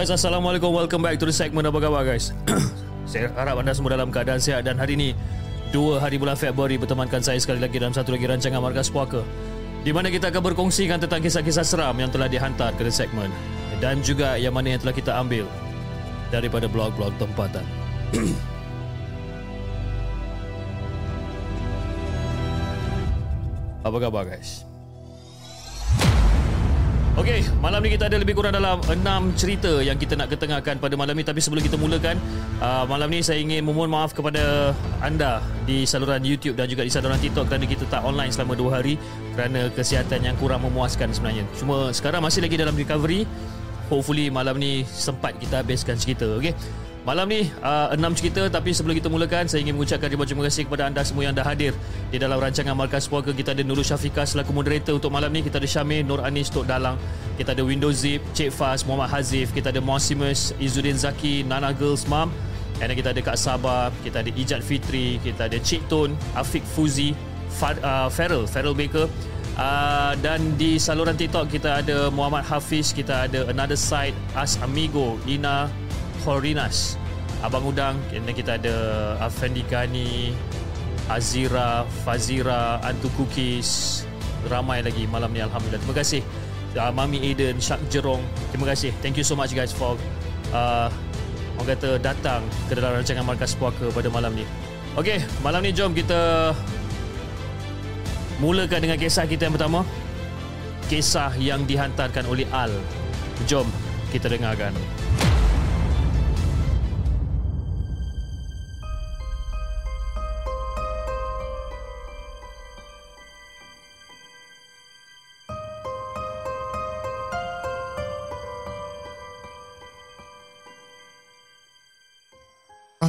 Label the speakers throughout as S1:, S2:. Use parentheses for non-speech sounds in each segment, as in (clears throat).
S1: Guys, Assalamualaikum Welcome back to the segment Apa khabar guys? (clears throat) saya harap anda semua dalam keadaan sihat Dan hari ini Dua hari bulan Februari Bertemankan saya sekali lagi Dalam satu lagi rancangan Markas Puaka Di mana kita akan berkongsikan Tentang kisah-kisah seram Yang telah dihantar ke the segment Dan juga yang mana yang telah kita ambil Daripada blog-blog tempatan (clears throat) Apa khabar guys? Okey, malam ni kita ada lebih kurang dalam enam cerita yang kita nak ketengahkan pada malam ni tapi sebelum kita mulakan, uh, malam ni saya ingin memohon maaf kepada anda di saluran YouTube dan juga di saluran TikTok kerana kita tak online selama dua hari kerana kesihatan yang kurang memuaskan sebenarnya. Cuma sekarang masih lagi dalam recovery. Hopefully malam ni sempat kita habiskan cerita, okey. Malam ni uh, enam cerita tapi sebelum kita mulakan saya ingin mengucapkan ribuan terima kasih kepada anda semua yang dah hadir di dalam rancangan Markas Puaka. Kita ada Nurul Syafiqah selaku moderator untuk malam ni. Kita ada Syamil Nur Anis Tok Dalang. Kita ada Windows Zip Cik Fas Muhammad Hazif. Kita ada Monsimus Izzuddin Zaki Nana Girls Mom dan kita ada Kak Sabah kita ada Ijat Fitri kita ada Cik Tun Afiq Fuzi Fad, uh, Feral Feral Baker. Uh, dan di saluran TikTok kita ada Muhammad Hafiz, kita ada Another Side, As Amigo, Ina Horinas Abang Udang dan kita ada Afendi Gani Azira Fazira Antu Cookies ramai lagi malam ni Alhamdulillah. Terima kasih. Uh, Mami Aiden Shark Jerong. Terima kasih. Thank you so much guys for uh, orang kata datang ke dalam rancangan Markas Puaka pada malam ni. Ok malam ni jom kita mulakan dengan kisah kita yang pertama. Kisah yang dihantarkan oleh Al. Jom kita dengarkan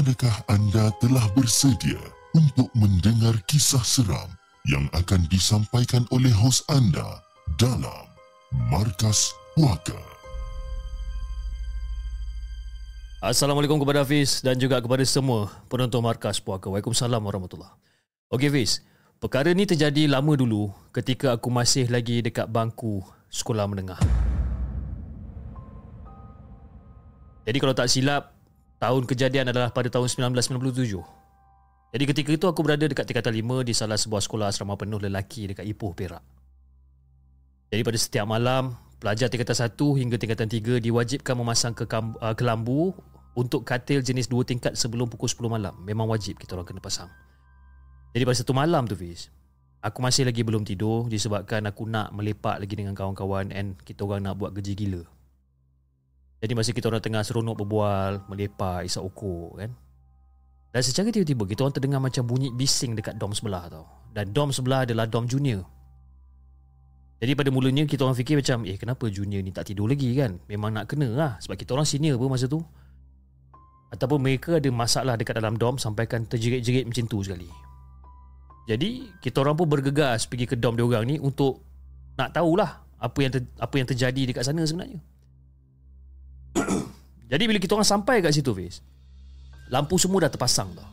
S2: Adakah anda telah bersedia untuk mendengar kisah seram yang akan disampaikan oleh hos anda dalam Markas Puaka?
S1: Assalamualaikum kepada Hafiz dan juga kepada semua penonton Markas Puaka. Waalaikumsalam warahmatullahi Okey Hafiz, perkara ni terjadi lama dulu ketika aku masih lagi dekat bangku sekolah menengah. Jadi kalau tak silap, Tahun kejadian adalah pada tahun 1997. Jadi ketika itu aku berada dekat tingkatan 5 di salah sebuah sekolah asrama penuh lelaki dekat Ipoh, Perak. Jadi pada setiap malam, pelajar tingkatan 1 hingga tingkatan 3 diwajibkan memasang uh, kelambu untuk katil jenis dua tingkat sebelum pukul 10 malam. Memang wajib kita orang kena pasang. Jadi pada satu malam tu Fiz, aku masih lagi belum tidur disebabkan aku nak melepak lagi dengan kawan-kawan and kita orang nak buat kerja gila. Jadi masa kita orang tengah seronok berbual, melepak, isap ukur kan. Dan secara tiba-tiba kita orang terdengar macam bunyi bising dekat dom sebelah tau. Dan dom sebelah adalah dom junior. Jadi pada mulanya kita orang fikir macam eh kenapa junior ni tak tidur lagi kan? Memang nak kena lah sebab kita orang senior pun masa tu. Ataupun mereka ada masalah dekat dalam dom sampaikan terjerit-jerit macam tu sekali. Jadi kita orang pun bergegas pergi ke dom dia orang ni untuk nak tahulah apa yang ter, apa yang terjadi dekat sana sebenarnya. (clears throat) Jadi bila kita orang sampai kat situ Fiz Lampu semua dah terpasang tau.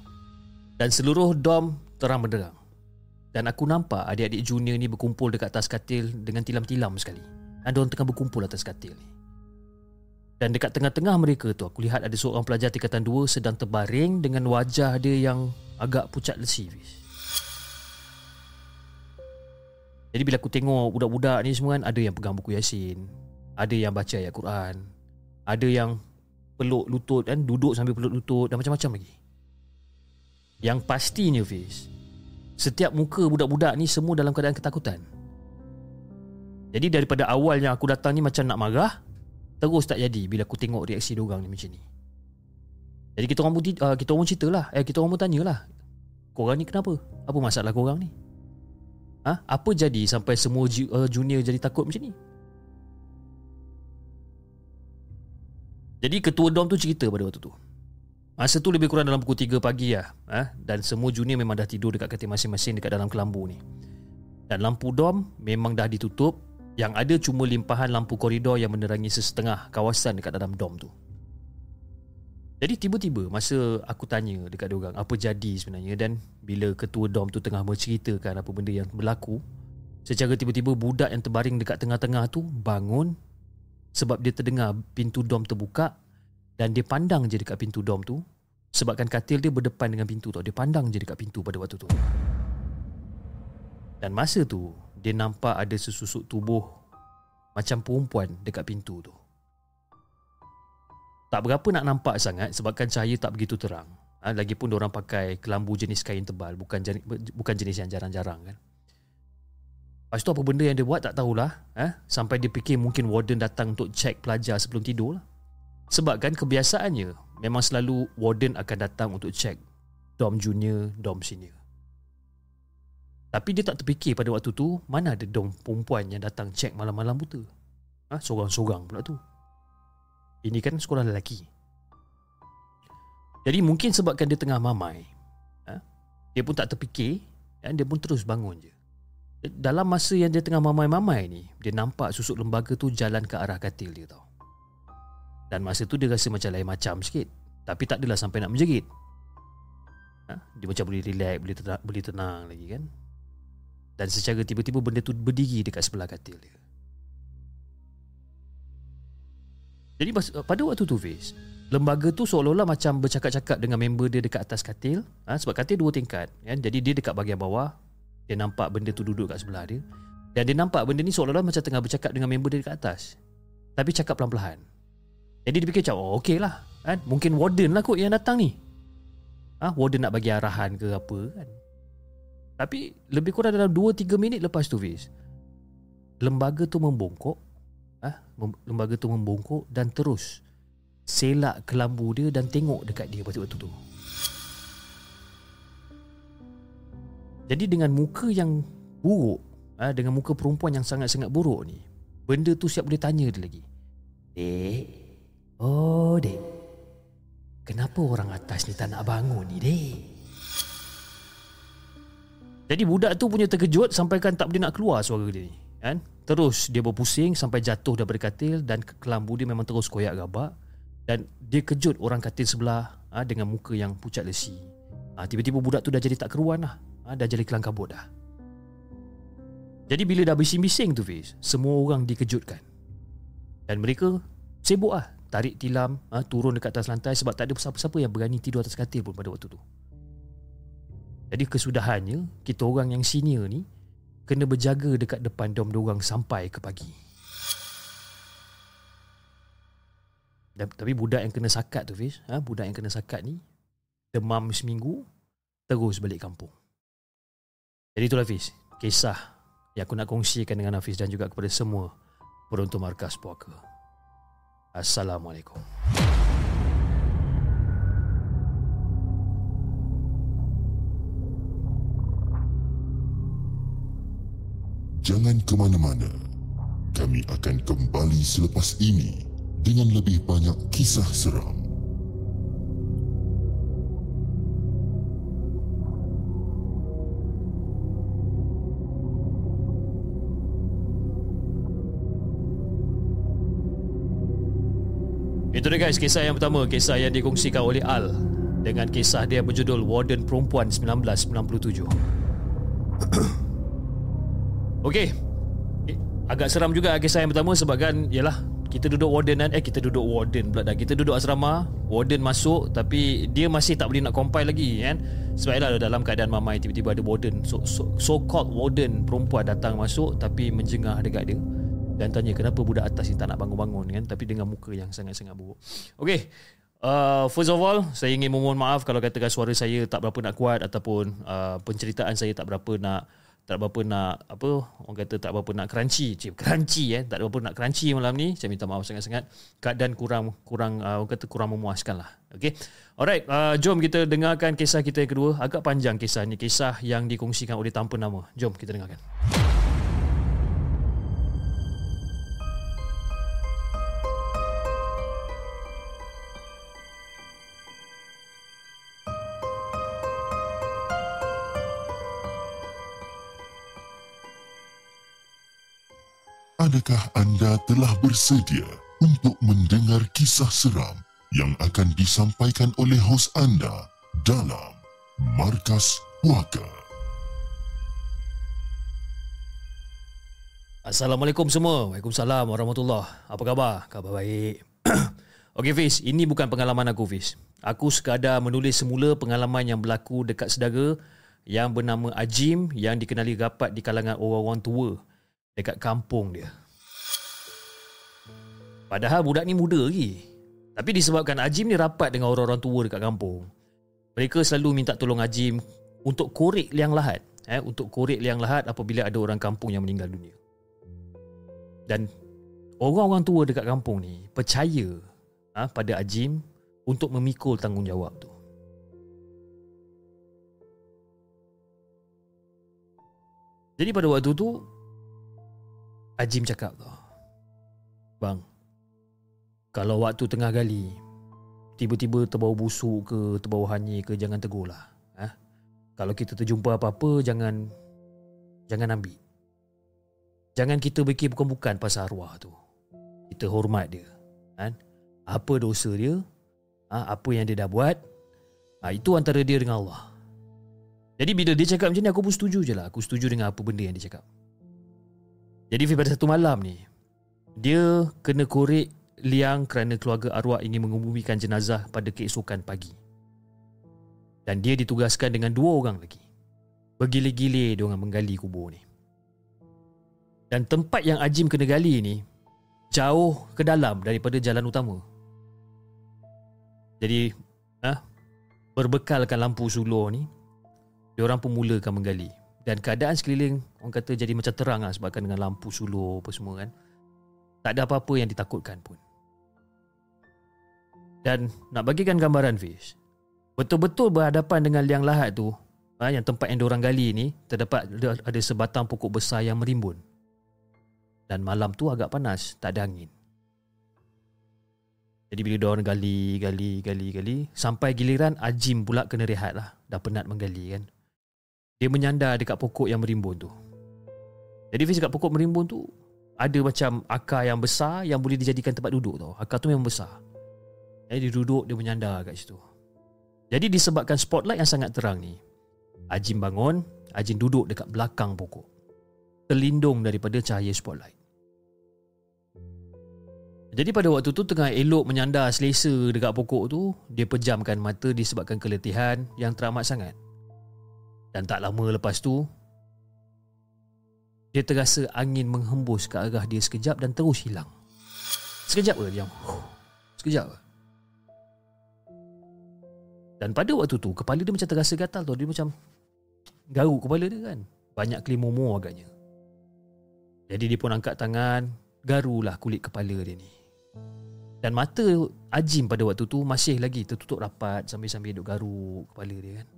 S1: Dan seluruh dom terang benderang Dan aku nampak adik-adik junior ni berkumpul dekat atas katil Dengan tilam-tilam sekali. Dan diorang tengah berkumpul atas katil ni. Dan dekat tengah-tengah mereka tu Aku lihat ada seorang pelajar tingkatan 2 Sedang terbaring dengan wajah dia yang Agak pucat lesi Jadi bila aku tengok budak-budak ni semua kan Ada yang pegang buku Yasin Ada yang baca ayat Quran ada yang peluk lutut kan duduk sambil peluk lutut dan macam-macam lagi. Yang pastinya Fiz, setiap muka budak-budak ni semua dalam keadaan ketakutan. Jadi daripada awal yang aku datang ni macam nak marah, terus tak jadi bila aku tengok reaksi diorang ni macam ni. Jadi kita orang pun uh, kita orang cerita lah, eh kita orang pun tanyalah. Korang ni kenapa? Apa masalah korang ni? Ha? Apa jadi sampai semua uh, junior jadi takut macam ni? Jadi ketua dom tu cerita pada waktu tu. Masa tu lebih kurang dalam pukul 3 pagi lah. Ha? Dan semua junior memang dah tidur dekat katil masing-masing dekat dalam kelambu ni. Dan lampu dom memang dah ditutup. Yang ada cuma limpahan lampu koridor yang menerangi sesetengah kawasan dekat dalam dom tu. Jadi tiba-tiba masa aku tanya dekat diorang apa jadi sebenarnya dan bila ketua dom tu tengah menceritakan apa benda yang berlaku, secara tiba-tiba budak yang terbaring dekat tengah-tengah tu bangun sebab dia terdengar pintu dom terbuka dan dia pandang je dekat pintu dom tu. Sebabkan katil dia berdepan dengan pintu tu dia pandang je dekat pintu pada waktu tu. Dan masa tu dia nampak ada sesusuk tubuh macam perempuan dekat pintu tu. Tak berapa nak nampak sangat sebabkan cahaya tak begitu terang. Ha, lagipun orang pakai kelambu jenis kain tebal bukan jenis, bukan jenis yang jarang-jarang kan Lepas tu apa benda yang dia buat tak tahulah eh? Sampai dia fikir mungkin warden datang untuk cek pelajar sebelum tidur lah. Sebab kan kebiasaannya Memang selalu warden akan datang untuk cek Dom junior, dom senior Tapi dia tak terfikir pada waktu tu Mana ada dom perempuan yang datang cek malam-malam buta ha? Sorang-sorang pula tu Ini kan sekolah lelaki Jadi mungkin sebabkan dia tengah mamai ha? Dia pun tak terfikir dan Dia pun terus bangun je dalam masa yang dia tengah mamai-mamai ni Dia nampak susuk lembaga tu jalan ke arah katil dia tau Dan masa tu dia rasa macam lain macam sikit Tapi tak adalah sampai nak menjerit ha? Dia macam boleh relax, boleh tenang, boleh tenang lagi kan Dan secara tiba-tiba benda tu berdiri dekat sebelah katil dia Jadi pada waktu tu Fiz Lembaga tu seolah-olah macam bercakap-cakap dengan member dia dekat atas katil ha? Sebab katil dua tingkat kan? Jadi dia dekat bahagian bawah dia nampak benda tu duduk kat sebelah dia. Dan dia nampak benda ni seolah-olah macam tengah bercakap dengan member dia dekat atas. Tapi cakap pelan-pelan. Jadi dia fikir macam oh okey lah. Kan? Mungkin warden lah kot yang datang ni. Ah ha? Warden nak bagi arahan ke apa kan? Tapi lebih kurang dalam 2-3 minit lepas tu Fiz Lembaga tu membongkok ha? Lembaga tu membongkok dan terus Selak kelambu dia dan tengok dekat dia waktu-waktu tu Jadi dengan muka yang buruk ha, Dengan muka perempuan yang sangat-sangat buruk ni Benda tu siap boleh tanya dia lagi. Dek Oh dek Kenapa orang atas ni tak nak bangun ni dek? Jadi budak tu punya terkejut Sampai kan tak boleh nak keluar suara dia ni kan? Terus dia berpusing sampai jatuh daripada katil Dan kelambu dia memang terus koyak gabak. Dan dia kejut orang katil sebelah ha, Dengan muka yang pucat lesi. Ha, Tiba-tiba budak tu dah jadi tak keruan lah ha, Dah jadi kelang kabut dah. Jadi bila dah bising-bising tu Fiz Semua orang dikejutkan. Dan mereka sibuk lah. Tarik tilam ha, Turun dekat atas lantai Sebab tak ada siapa-siapa yang berani tidur atas katil pun pada waktu tu. Jadi kesudahannya Kita orang yang senior ni Kena berjaga dekat depan dom dorang sampai ke pagi. Dan, Tapi budak yang kena sakat tu Fiz ha, Budak yang kena sakat ni Demam seminggu Terus balik kampung jadi itulah Hafiz Kisah yang aku nak kongsikan dengan Hafiz Dan juga kepada semua Peruntuk Markas Puaka. Assalamualaikum.
S2: Jangan ke mana-mana. Kami akan kembali selepas ini Dengan lebih banyak kisah seram
S1: Itu dia guys kisah yang pertama Kisah yang dikongsikan oleh Al Dengan kisah dia berjudul Warden Perempuan 1997 (coughs) Okey. Agak seram juga kisah yang pertama Sebab kan Yalah kita duduk warden kan? Eh kita duduk warden pula dah. Kita duduk asrama Warden masuk Tapi dia masih tak boleh nak compile lagi kan? Sebab ialah dalam keadaan mamai Tiba-tiba ada warden. So, so, so called warden perempuan datang masuk Tapi menjengah dekat dia dan tanya kenapa budak atas ni tak nak bangun-bangun? kan? Tapi dengan muka yang sangat-sangat buruk. Okey. Uh, first of all, saya ingin memohon maaf kalau katakan suara saya tak berapa nak kuat ataupun uh, penceritaan saya tak berapa nak tak berapa nak apa orang kata tak berapa nak crunchy. Cip crunchy eh? Tak berapa nak crunchy malam ni. Saya minta maaf sangat-sangat. Keadaan kurang kurang uh, orang kata kurang memuaskan lah okey. Alright uh, jom kita dengarkan kisah kita yang kedua. Agak panjang kisah ni. Kisah yang dikongsikan oleh tanpa nama. Jom kita dengarkan
S2: Adakah anda telah bersedia untuk mendengar kisah seram yang akan disampaikan oleh hos anda dalam Markas Puaka?
S1: Assalamualaikum semua. Waalaikumsalam warahmatullahi Apa khabar? Khabar baik. (clears throat) Okey Fiz, ini bukan pengalaman aku Fiz. Aku sekadar menulis semula pengalaman yang berlaku dekat sedara yang bernama Ajim yang dikenali rapat di kalangan orang-orang tua dekat kampung dia. Padahal budak ni muda lagi. Tapi disebabkan Ajim ni rapat dengan orang-orang tua dekat kampung. Mereka selalu minta tolong Ajim untuk korek liang lahat. Eh, untuk korek liang lahat apabila ada orang kampung yang meninggal dunia. Dan orang-orang tua dekat kampung ni percaya ha, pada Ajim untuk memikul tanggungjawab tu. Jadi pada waktu tu Ajim cakap Bang Kalau waktu tengah gali Tiba-tiba terbau busuk ke Terbau hanyir ke Jangan tegur lah ha? Kalau kita terjumpa apa-apa Jangan Jangan ambil Jangan kita fikir bukan-bukan pasal arwah tu Kita hormat dia kan? Apa dosa dia ha? Apa yang dia dah buat? Itu antara dia dengan Allah Jadi bila dia cakap macam ni Aku pun setuju je lah Aku setuju dengan apa benda yang dia cakap jadi pada satu malam ni Dia kena korek liang kerana keluarga arwah ingin mengubumikan jenazah pada keesokan pagi. Dan dia ditugaskan dengan dua orang lagi. Bergile-gile dia orang menggali kubur ni. Dan tempat yang Ajim kena gali ni Jauh ke dalam daripada jalan utama. Jadi ah, Berbekalkan lampu sulur ni Dia orang pun mulakan menggali. Dan keadaan sekeliling orang kata jadi macam terang lah sebabkan dengan lampu sulur apa semua kan. Tak ada apa-apa yang ditakutkan pun. Dan nak bagikan gambaran Fish. Betul-betul berhadapan dengan liang lahat tu. Ha, yang tempat yang diorang gali ni. Terdapat ada sebatang pokok besar yang merimbun. Dan malam tu agak panas. Tak ada angin. Jadi bila diorang gali, gali, gali, gali. Sampai giliran Ajim pula kena rehat lah. Dah penat menggali kan. Dia menyandar dekat pokok yang merimbun tu Jadi Fiz dekat pokok merimbun tu Ada macam akar yang besar Yang boleh dijadikan tempat duduk tau. Akar tu memang besar. Jadi dia duduk Dia menyandar kat situ. Jadi disebabkan spotlight yang sangat terang ni Ajin bangun Ajin duduk dekat belakang pokok. Terlindung daripada cahaya spotlight. Jadi pada waktu tu tengah elok menyandar selesa dekat pokok tu Dia pejamkan mata disebabkan keletihan yang teramat sangat. Dan tak lama lepas tu Dia terasa angin menghembus ke arah dia sekejap dan terus hilang. Sekejap ke dia Sekejap ke? Dan pada waktu tu Kepala dia macam terasa gatal tu Dia macam Garuk kepala dia kan. Banyak kelimomo agaknya. Jadi dia pun angkat tangan Garulah kulit kepala dia ni. Dan mata Ajim pada waktu tu Masih lagi tertutup rapat Sambil-sambil duduk garuk kepala dia kan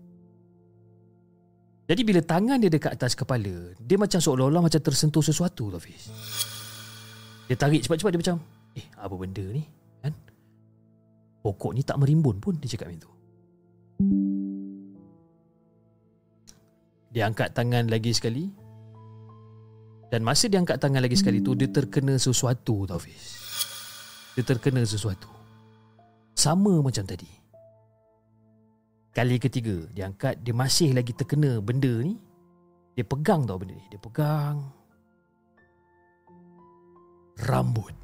S1: jadi bila tangan dia dekat atas kepala, dia macam seolah-olah macam tersentuh sesuatu tu Hafiz. Dia tarik cepat-cepat dia macam, eh apa benda ni? Kan? Pokok ni tak merimbun pun dia cakap macam tu. Dia angkat tangan lagi sekali. Dan masa dia angkat tangan lagi sekali tu, dia terkena sesuatu Hafiz. Dia terkena sesuatu. Sama macam tadi. Kali ketiga dia angkat Dia masih lagi terkena benda ni Dia pegang tau benda ni Dia pegang Rambut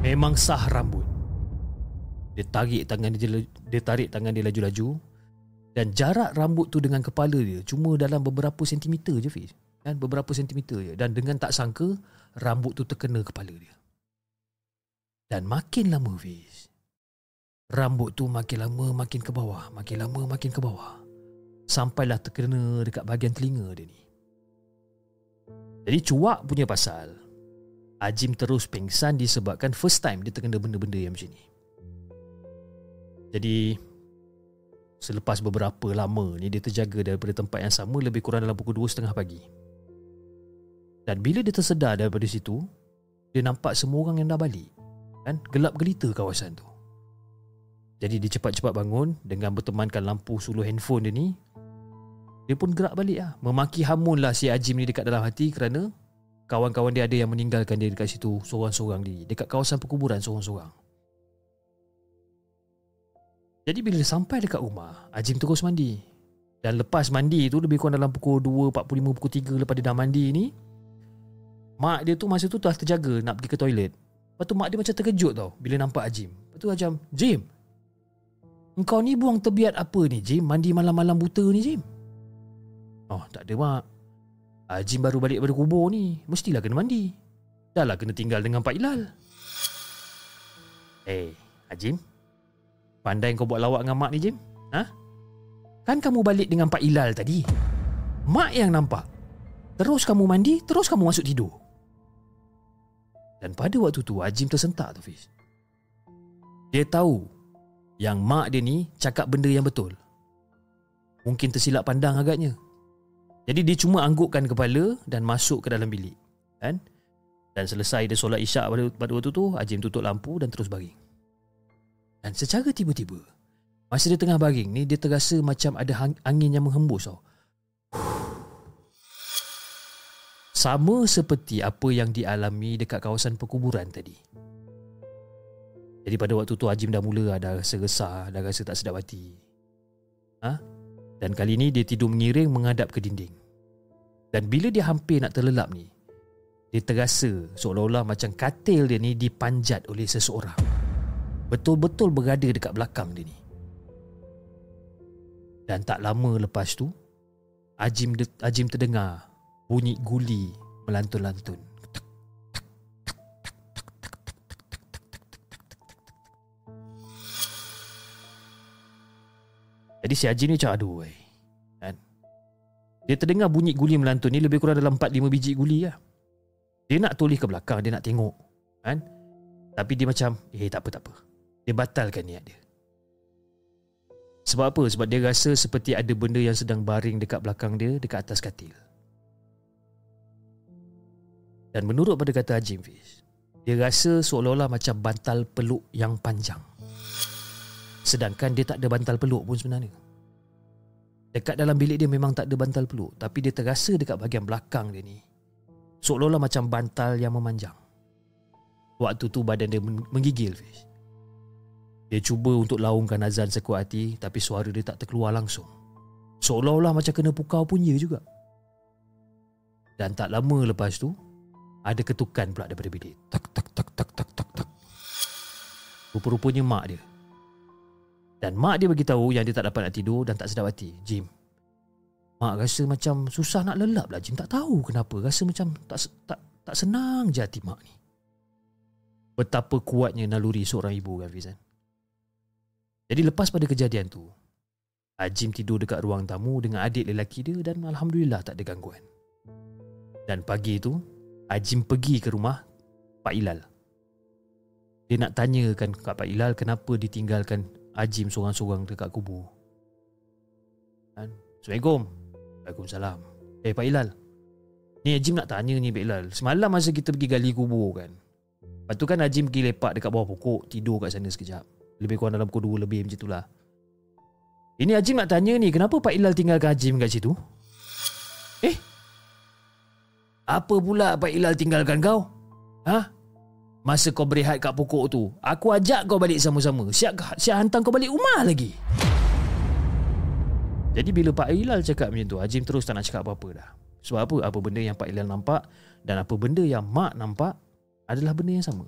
S1: Memang sah rambut Dia tarik tangan dia Dia tarik tangan dia laju-laju Dan jarak rambut tu dengan kepala dia Cuma dalam beberapa sentimeter je Fiz kan? Beberapa sentimeter je Dan dengan tak sangka rambut tu terkena kepala dia. Dan makin lama Fiz, rambut tu makin lama makin ke bawah, makin lama makin ke bawah. Sampailah terkena dekat bahagian telinga dia ni. Jadi cuak punya pasal, Ajim terus pingsan disebabkan first time dia terkena benda-benda yang macam ni. Jadi selepas beberapa lama ni dia terjaga daripada tempat yang sama lebih kurang dalam pukul 2.30 pagi. Dan bila dia tersedar daripada situ, dia nampak semua orang yang dah balik. Kan gelap gelita kawasan tu. Jadi dia cepat-cepat bangun dengan bertemankan lampu suluh handphone dia ni. Dia pun gerak balik lah. Memaki hamun lah si Ajim ni dekat dalam hati kerana kawan-kawan dia ada yang meninggalkan dia dekat situ seorang-seorang di dekat kawasan perkuburan seorang-seorang. Jadi bila sampai dekat rumah, Ajim terus mandi. Dan lepas mandi tu lebih kurang dalam pukul 2.45 pukul 3 lepas dia dah mandi ni, mak dia tu masa tu telah terjaga nak pergi ke toilet. Lepas tu mak dia macam terkejut tau bila nampak Ajim. Lepas tu macam, Jim, engkau ni buang tebiat apa ni Jim? Mandi malam-malam buta ni Jim? Oh, tak ada mak. Ajim baru balik daripada kubur ni. Mestilah kena mandi. Dah lah kena tinggal dengan Pak Ilal. Eh, hey, Ajim. Pandai kau buat lawak dengan mak ni Jim? Ha? Kan kamu balik dengan Pak Ilal tadi. Mak yang nampak. Terus kamu mandi, terus kamu masuk tidur. Dan pada waktu tu Ajim tersentak tu Fiz Dia tahu Yang mak dia ni cakap benda yang betul. Mungkin tersilap pandang agaknya. Jadi dia cuma anggukkan kepala Dan masuk ke dalam bilik Kan? Dan selesai dia solat isyak pada, pada waktu tu Ajim tutup lampu dan terus baring. Dan secara tiba-tiba Masa dia tengah baring ni Dia terasa macam ada angin yang menghembus tau. Sama seperti apa yang dialami dekat kawasan perkuburan tadi. Jadi pada waktu tu Ajim dah mula ada rasa resah, dah rasa tak sedap hati. Ha? Dan kali ni dia tidur mengiring menghadap ke dinding. Dan bila dia hampir nak terlelap ni, dia terasa seolah-olah macam katil dia ni dipanjat oleh seseorang. Betul-betul berada dekat belakang dia ni. Dan tak lama lepas tu, Ajim, Ajim terdengar bunyi guli melantun-lantun. Jadi si Haji ni macam aduh wey. kan? Dia terdengar bunyi guli melantun ni lebih kurang dalam 4-5 biji guli lah. Dia nak tulis ke belakang, dia nak tengok. Kan? Tapi dia macam, eh tak apa tak apa. Dia batalkan niat dia. Sebab apa? Sebab dia rasa seperti ada benda yang sedang baring dekat belakang dia, dekat atas katil. Dan menurut pada kata Haji Fiz, dia rasa seolah-olah macam bantal peluk yang panjang. Sedangkan dia tak ada bantal peluk pun sebenarnya. Dekat dalam bilik dia memang tak ada bantal peluk, tapi dia terasa dekat bahagian belakang dia ni. Seolah-olah macam bantal yang memanjang. Waktu tu badan dia menggigil Fiz. Dia cuba untuk laungkan azan sekuat hati tapi suara dia tak terkeluar langsung. Seolah-olah macam kena pukau pun ya juga. Dan tak lama lepas tu, ada ketukan pula daripada bilik. Tak tak tak tak tak tak tak. Rupa-rupanya mak dia. Dan mak dia bagi tahu yang dia tak dapat nak tidur dan tak sedap hati. Jim. Mak rasa macam susah nak lelap lah Jim. Tak tahu kenapa. Rasa macam tak tak tak senang je hati mak ni. Betapa kuatnya naluri seorang ibu kan Fizan. Jadi lepas pada kejadian tu, Ajim tidur dekat ruang tamu dengan adik lelaki dia dan Alhamdulillah tak ada gangguan. Dan pagi tu, Ajim pergi ke rumah Pak Ilal. Dia nak tanyakan kat Pak Ilal kenapa ditinggalkan Ajim seorang-seorang dekat kubur. Kan? Assalamualaikum. Waalaikumsalam. Eh Pak Ilal. Ni Ajim nak tanya ni Pak Ilal. Semalam masa kita pergi gali kubur kan. Lepas tu kan Ajim pergi lepak dekat bawah pokok. Tidur kat sana sekejap. Lebih kurang dalam pukul 2 lebih macam itulah. Ini Ajim nak tanya ni. Kenapa Pak Ilal tinggalkan Ajim kat situ? Eh? Apa pula Pak Ilal tinggalkan kau? Ha? Masa kau berehat kat pokok tu, aku ajak kau balik sama-sama. Siap siap hantar kau balik rumah lagi. Jadi bila Pak Ilal cakap macam tu, Ajim terus tak nak cakap apa-apa dah. Sebab apa? Apa benda yang Pak Ilal nampak dan apa benda yang Mak nampak adalah benda yang sama.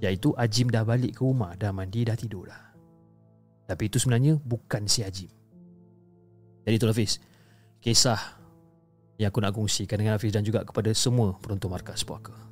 S1: Iaitu Ajim dah balik ke rumah, dah mandi, dah tidur dah. Tapi itu sebenarnya bukan si Ajim. Jadi itulah Fiz. Kisah yang aku nak kongsikan dengan Hafiz dan juga kepada semua penonton markas puaka.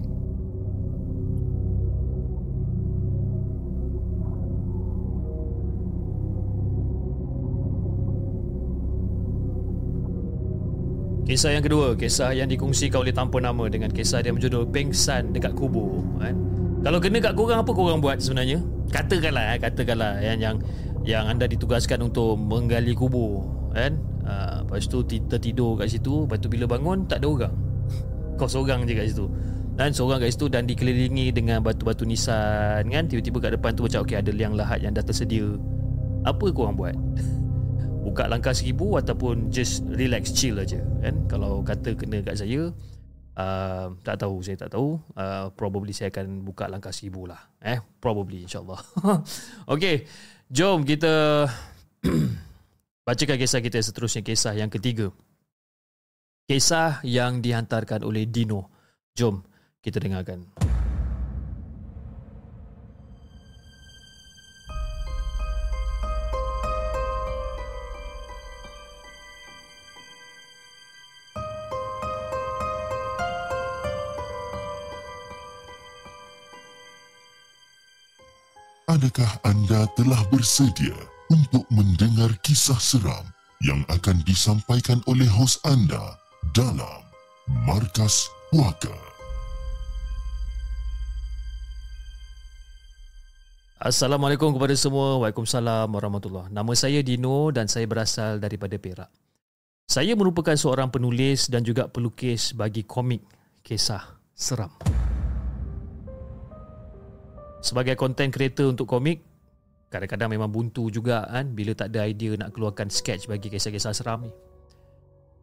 S1: Kisah yang kedua, kisah yang dikongsikan oleh tanpa nama dengan kisah dia berjudul Pengsan dekat kubur. Kan? Kalau kena kat korang, apa korang buat sebenarnya? Katakanlah, eh, katakanlah yang yang yang anda ditugaskan untuk menggali kubur. Kan? Uh, lepas tu tertidur kat situ, lepas tu bila bangun, tak ada orang. (laughs) Kau seorang je kat situ. Dan seorang kat situ dan dikelilingi dengan batu-batu nisan kan. Tiba-tiba kat depan tu macam okey ada liang lahat yang dah tersedia. Apa korang buat? (laughs) buka langkah seribu ataupun just relax chill aja kan? Kalau kata kena kat saya uh, tak tahu saya tak tahu. Uh, probably saya akan buka langkah seribu lah eh? Probably insyaallah. (laughs) Okey jom kita (clears throat) bacakan kisah kita seterusnya. Kisah yang ketiga. Kisah yang dihantarkan oleh Dino. Jom kita dengarkan
S2: Adakah anda telah bersedia untuk mendengar kisah seram yang akan disampaikan oleh hos anda dalam Markas Puaka?
S1: Assalamualaikum kepada semua. Waalaikumsalam warahmatullahi Nama saya Dino dan saya berasal daripada Perak. Saya merupakan seorang penulis dan juga pelukis bagi komik kisah seram. Sebagai content creator untuk komik, kadang-kadang memang buntu juga kan bila tak ada idea nak keluarkan sketch bagi kisah-kisah seram ni.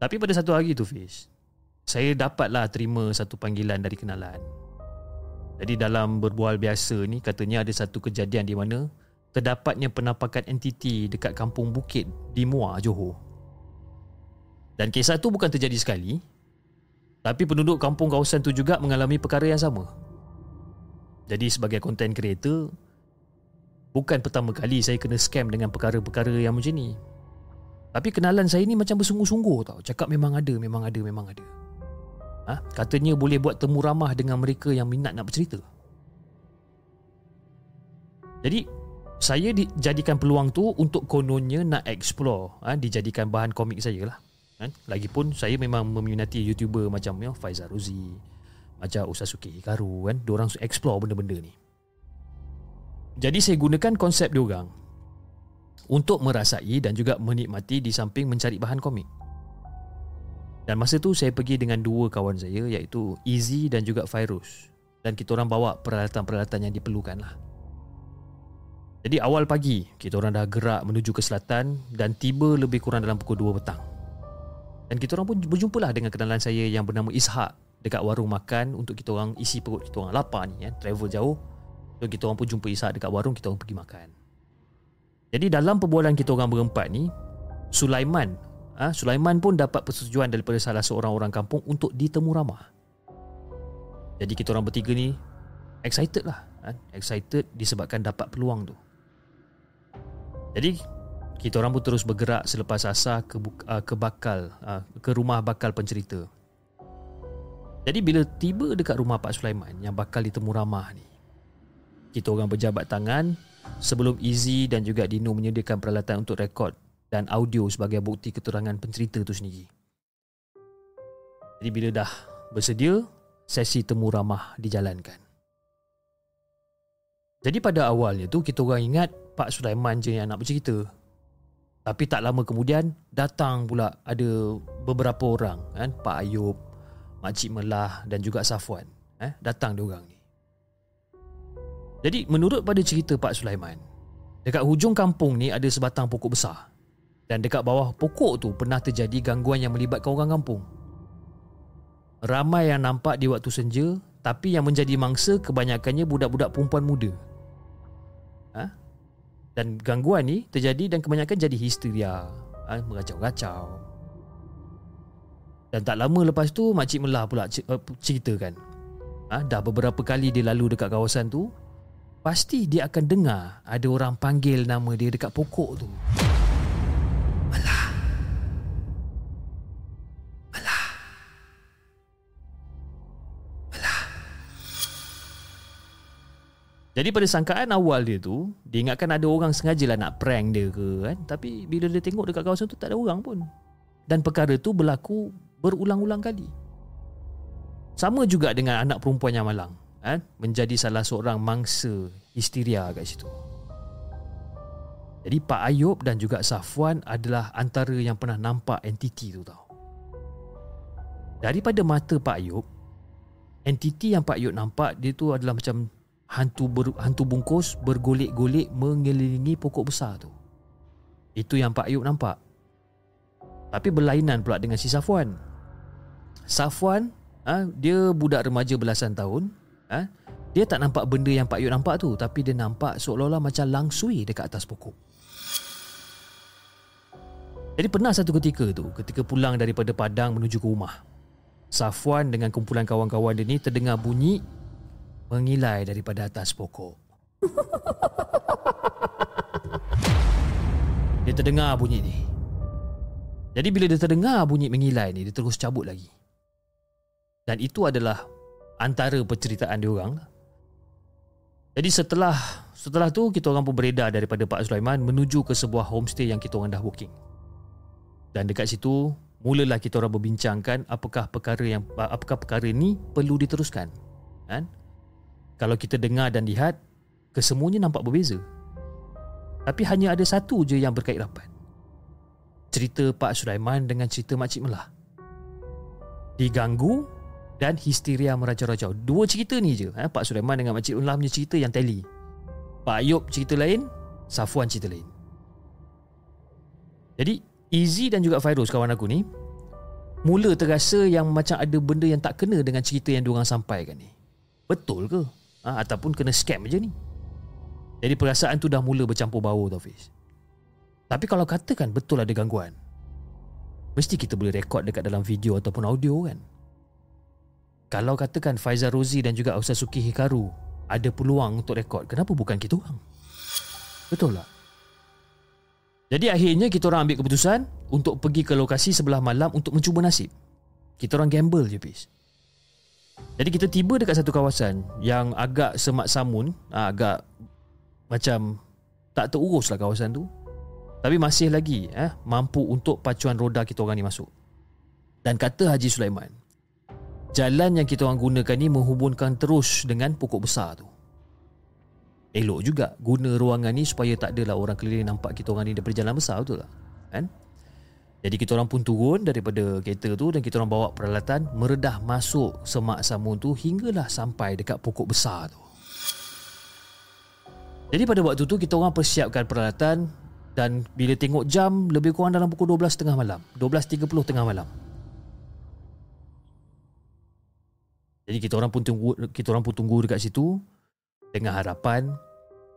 S1: Tapi pada satu hari tu Fish, saya dapatlah terima satu panggilan dari kenalan. Jadi dalam berbual biasa ni katanya ada satu kejadian di mana terdapatnya penampakan entiti dekat kampung Bukit di Muar, Johor. Dan kisah tu bukan terjadi sekali, tapi penduduk kampung kawasan tu juga mengalami perkara yang sama. Jadi sebagai content creator Bukan pertama kali saya kena scam dengan perkara-perkara yang macam ni Tapi kenalan saya ni macam bersungguh-sungguh tau Cakap memang ada, memang ada, memang ada ha? Katanya boleh buat temu ramah dengan mereka yang minat nak bercerita Jadi saya dijadikan peluang tu untuk kononnya nak explore ha? Dijadikan bahan komik saya lah kan? Lagipun saya memang meminati YouTuber macam ya, Faizal Ruzi macam Usasuke Hikaru kan? Diorang explore benda-benda ni. Jadi saya gunakan konsep diorang Untuk merasai dan juga menikmati Di samping mencari bahan komik. Dan masa tu saya pergi dengan dua kawan saya Iaitu Easy dan juga Fairuz. Dan kita orang bawa peralatan-peralatan yang diperlukan lah. Jadi awal pagi, kita orang dah gerak menuju ke selatan dan tiba lebih kurang dalam pukul 2 petang. Dan kita orang pun berjumpalah dengan kenalan saya yang bernama Ishak dekat warung makan untuk kita orang isi perut kita orang. Lapar ni ya travel jauh. So kita orang pun jumpa Ishak dekat warung kita orang pergi makan. Jadi dalam perbualan kita orang berempat ni Sulaiman ah ha, Sulaiman pun dapat persetujuan daripada salah seorang orang kampung untuk ditemu ramah jadi kita orang bertiga ni excited lah ha? excited disebabkan dapat peluang tu. Jadi kita orang pun terus bergerak selepas asar ke, uh, ke bakal uh, ke rumah bakal pencerita jadi bila tiba dekat rumah Pak Sulaiman yang bakal ditemu ramah ni, kita orang berjabat tangan sebelum Easy dan juga Dino menyediakan peralatan untuk rekod dan audio sebagai bukti keterangan pencerita tu sendiri. Jadi bila dah bersedia, sesi temu ramah dijalankan. Jadi pada awalnya tu kita orang ingat Pak Sulaiman je yang nak bercerita. Tapi tak lama kemudian datang pula ada beberapa orang kan Pak Ayub, Makcik Melah dan juga Safwan eh, Datang diorang ni. Jadi menurut pada cerita Pak Sulaiman Dekat hujung kampung ni ada sebatang pokok besar. Dan dekat bawah pokok tu pernah terjadi gangguan yang melibatkan orang kampung. Ramai yang nampak di waktu senja Tapi yang menjadi mangsa kebanyakannya budak-budak perempuan muda. Ha? Dan gangguan ni terjadi dan kebanyakan jadi histeria ha, Mengacau-gacau Dan tak lama lepas tu Makcik Melah pula uh, ceritakan. Ha, Dah beberapa kali dia lalu dekat kawasan tu Pasti dia akan dengar Ada orang panggil nama dia dekat pokok tu. Melah. Melah. Melah. Jadi pada sangkaan awal dia tu Dia ingatkan ada orang sengaja lah nak prank dia ke kan? Tapi bila dia tengok dekat kawasan tu tak ada orang pun. Dan perkara tu berlaku berulang-ulang kali sama juga dengan anak perempuan yang malang kan? Menjadi salah seorang mangsa histeria kat situ Jadi Pak Ayub dan juga Safwan adalah antara yang pernah nampak entiti tu tau Daripada mata Pak Ayub Entiti yang Pak Ayub nampak dia tu adalah macam hantu ber, hantu bungkus bergolek-golek mengelilingi pokok besar tu. Itu yang Pak Ayub nampak. Tapi berlainan pula dengan si Safwan. Safwan ha, dia budak remaja belasan tahun ha, dia tak nampak benda yang Pak Yud nampak tu tapi dia nampak seolah-olah macam langsui dekat atas pokok. Jadi pernah satu ketika tu ketika pulang daripada padang menuju ke rumah Safwan dengan kumpulan kawan-kawan dia ni terdengar bunyi mengilai daripada atas pokok. Dia terdengar bunyi ni. Jadi bila dia terdengar bunyi mengilai ni dia terus cabut lagi dan itu adalah antara penceritaan dia orang. Jadi setelah setelah tu kita orang pun beredar daripada Pak Sulaiman menuju ke sebuah homestay yang kita orang dah booking. Dan dekat situ mulalah kita orang berbincangkan apakah perkara yang apakah perkara ni perlu diteruskan. Kan? Kalau kita dengar dan lihat kesemuanya nampak berbeza. Tapi hanya ada satu je yang berkait rapat. Cerita Pak Sulaiman dengan cerita Makcik Melah. Diganggu dan histeria meraja-raja. Dua cerita ni je. Eh? Pak Sulaiman dengan Makcik Unlah punya cerita yang tally. Pak Ayub cerita lain, Safuan cerita lain. Jadi, Easy dan juga Fairuz kawan aku ni, mula terasa yang macam ada benda yang tak kena dengan cerita yang diorang sampaikan ni. Betul ke? Ha, ataupun kena scam je ni? Jadi perasaan tu dah mula bercampur bau tau Fiz. Tapi kalau katakan betul ada gangguan, mesti kita boleh rekod dekat dalam video ataupun audio kan? Kalau katakan Faizal Rozi dan juga Ustaz Suki Hikaru ada peluang untuk rekod, kenapa bukan kita orang? Betul tak? Jadi akhirnya kita orang ambil keputusan untuk pergi ke lokasi sebelah malam untuk mencuba nasib. Kita orang gamble je, Pis. Jadi kita tiba dekat satu kawasan yang agak semak samun, ah, agak macam tak terurus lah kawasan tu. Tapi masih lagi eh, mampu untuk pacuan roda kita orang ni masuk. Dan kata Haji Sulaiman, Jalan yang kita orang gunakan ni menghubungkan terus dengan pokok besar tu. Elok juga guna ruangan ni supaya tak adalah orang keliling nampak kita orang ni daripada jalan besar betul tak? Kan? Jadi kita orang pun turun daripada kereta tu dan kita orang bawa peralatan meredah masuk semak samun tu hinggalah sampai dekat pokok besar tu. Jadi pada waktu tu kita orang persiapkan peralatan dan bila tengok jam lebih kurang dalam pukul 12.30 malam. 12.30 tengah malam. Jadi kita orang pun tunggu kita orang pun tunggu dekat situ dengan harapan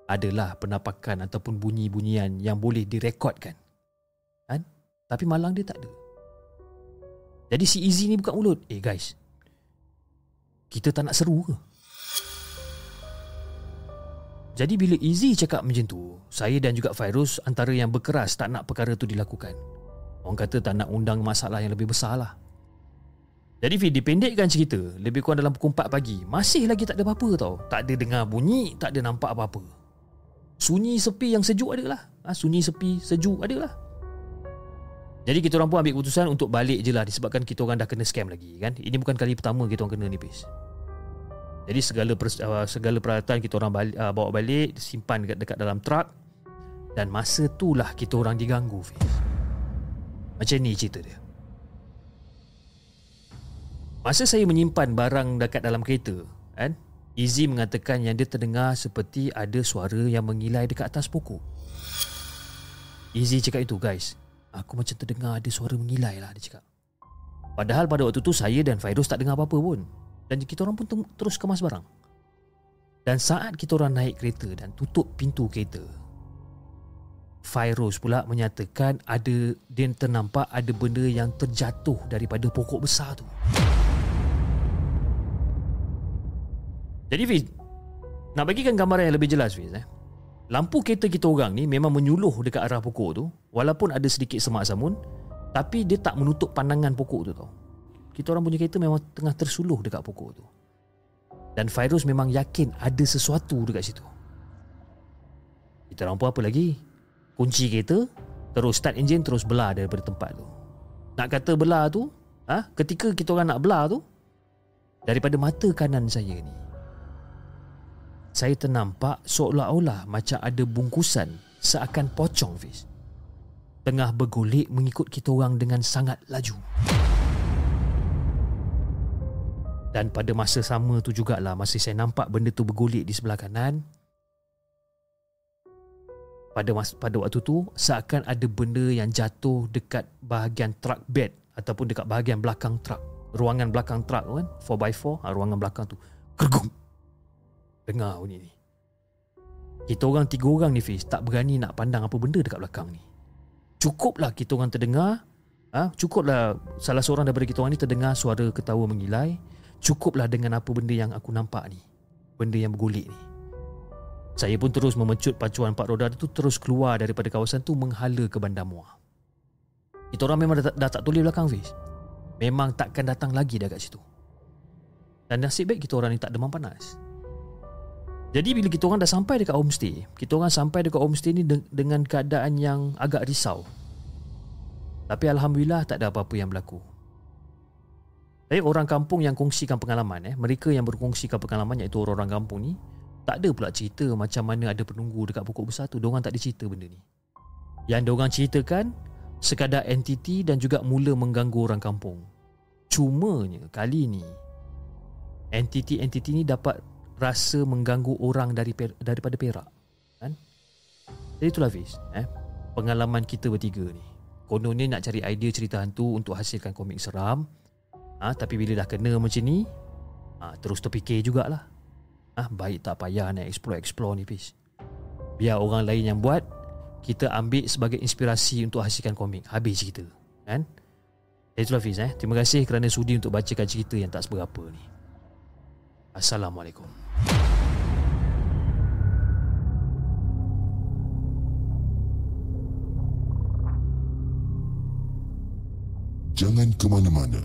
S1: adalah penampakan ataupun bunyi-bunyian yang boleh direkodkan. Kan? Tapi malang dia tak ada. Jadi si Easy ni buka mulut. Eh guys. Kita tak nak seru ke? Jadi bila Easy cakap macam tu, saya dan juga Fairuz antara yang berkeras tak nak perkara tu dilakukan. Orang kata tak nak undang masalah yang lebih besar lah. Jadi Fi dipendekkan cerita Lebih kurang dalam pukul 4 pagi. Masih lagi tak ada apa-apa tau. Tak ada dengar bunyi Tak ada nampak apa-apa. Sunyi sepi yang sejuk ada lah. Ha, Sunyi sepi sejuk ada lah. Jadi kita orang pun ambil keputusan Untuk balik je lah Disebabkan kita orang dah kena scam lagi kan? Ini bukan kali pertama kita orang kena ni Pis Jadi segala uh, segala peralatan kita orang balik, uh, bawa balik Simpan dekat, dekat dalam truk Dan masa tu lah kita orang diganggu Fis Macam ni cerita dia Masa saya menyimpan barang dekat dalam kereta, kan? Izzy mengatakan yang dia terdengar seperti ada suara yang mengilai dekat atas pokok. Izzy cakap itu, guys. Aku macam terdengar ada suara mengilai lah, dia cakap. Padahal pada waktu tu saya dan Fairuz tak dengar apa-apa pun. Dan kita orang pun terus kemas barang. Dan saat kita orang naik kereta dan tutup pintu kereta, Fairuz pula menyatakan ada dia ternampak ada benda yang terjatuh daripada pokok besar tu. Jadi Fiz, nak bagikan gambaran yang lebih jelas Fiz eh. Lampu kereta kita orang ni memang menyuluh dekat arah pokok tu walaupun ada sedikit semak samun tapi dia tak menutup pandangan pokok tu tau. Kita orang punya kereta memang tengah tersuluh dekat pokok tu. Dan Fairuz memang yakin ada sesuatu dekat situ. Kita orang pun apa lagi? kunci kereta terus start enjin terus belah daripada tempat tu nak kata belah tu ha? ketika kita orang nak belah tu daripada mata kanan saya ni saya ternampak seolah-olah macam ada bungkusan seakan pocong Fiz. Tengah bergolek mengikut kita orang dengan sangat laju. Dan pada masa sama tu jugalah masa saya nampak benda tu bergolek di sebelah kanan. Pada mas- pada waktu tu seakan ada benda yang jatuh dekat bahagian truck bed ataupun dekat bahagian belakang truck. Ruangan belakang truck kan 4x4 ha, ruangan belakang tu. Kergum dengar bunyi ni kita orang tiga orang ni Fiz tak berani nak pandang apa benda dekat belakang ni cukuplah kita orang terdengar ha, cukuplah salah seorang daripada kita orang ni terdengar suara ketawa mengilai cukuplah dengan apa benda yang aku nampak ni benda yang bergolek ni saya pun terus memecut pacuan empat roda itu terus keluar daripada kawasan tu menghala ke bandar muar. Kita orang memang dah, dah tak tulis belakang Fiz. Memang takkan datang lagi dah kat situ. Dan nasib baik kita orang ni tak demam panas. Jadi bila kita orang dah sampai dekat homestay, kita orang sampai dekat homestay ni dengan keadaan yang agak risau. Tapi Alhamdulillah tak ada apa-apa yang berlaku. Tapi orang kampung yang kongsikan pengalaman, eh, mereka yang berkongsikan pengalaman iaitu orang-orang kampung ni, tak ada pula cerita macam mana ada penunggu dekat pokok besar tu. Diorang tak ada cerita benda ni. Yang diorang ceritakan sekadar entiti dan juga mula mengganggu orang kampung. Cumanya kali ni entiti-entiti ni dapat rasa mengganggu orang dari daripada Perak. Kan? Jadi itulah Fiz. Eh? Pengalaman kita bertiga ni. Kononnya nak cari idea cerita hantu untuk hasilkan komik seram. Ha, tapi bila dah kena macam ni, ha, terus terfikir jugalah. Ah, baik tak payah nak explore-explore ni Fiz. Biar orang lain yang buat, kita ambil sebagai inspirasi untuk hasilkan komik. Habis cerita. Kan? Itulah Fiz eh. Terima kasih kerana sudi untuk bacakan cerita yang tak seberapa ni. Assalamualaikum.
S2: Jangan ke mana-mana.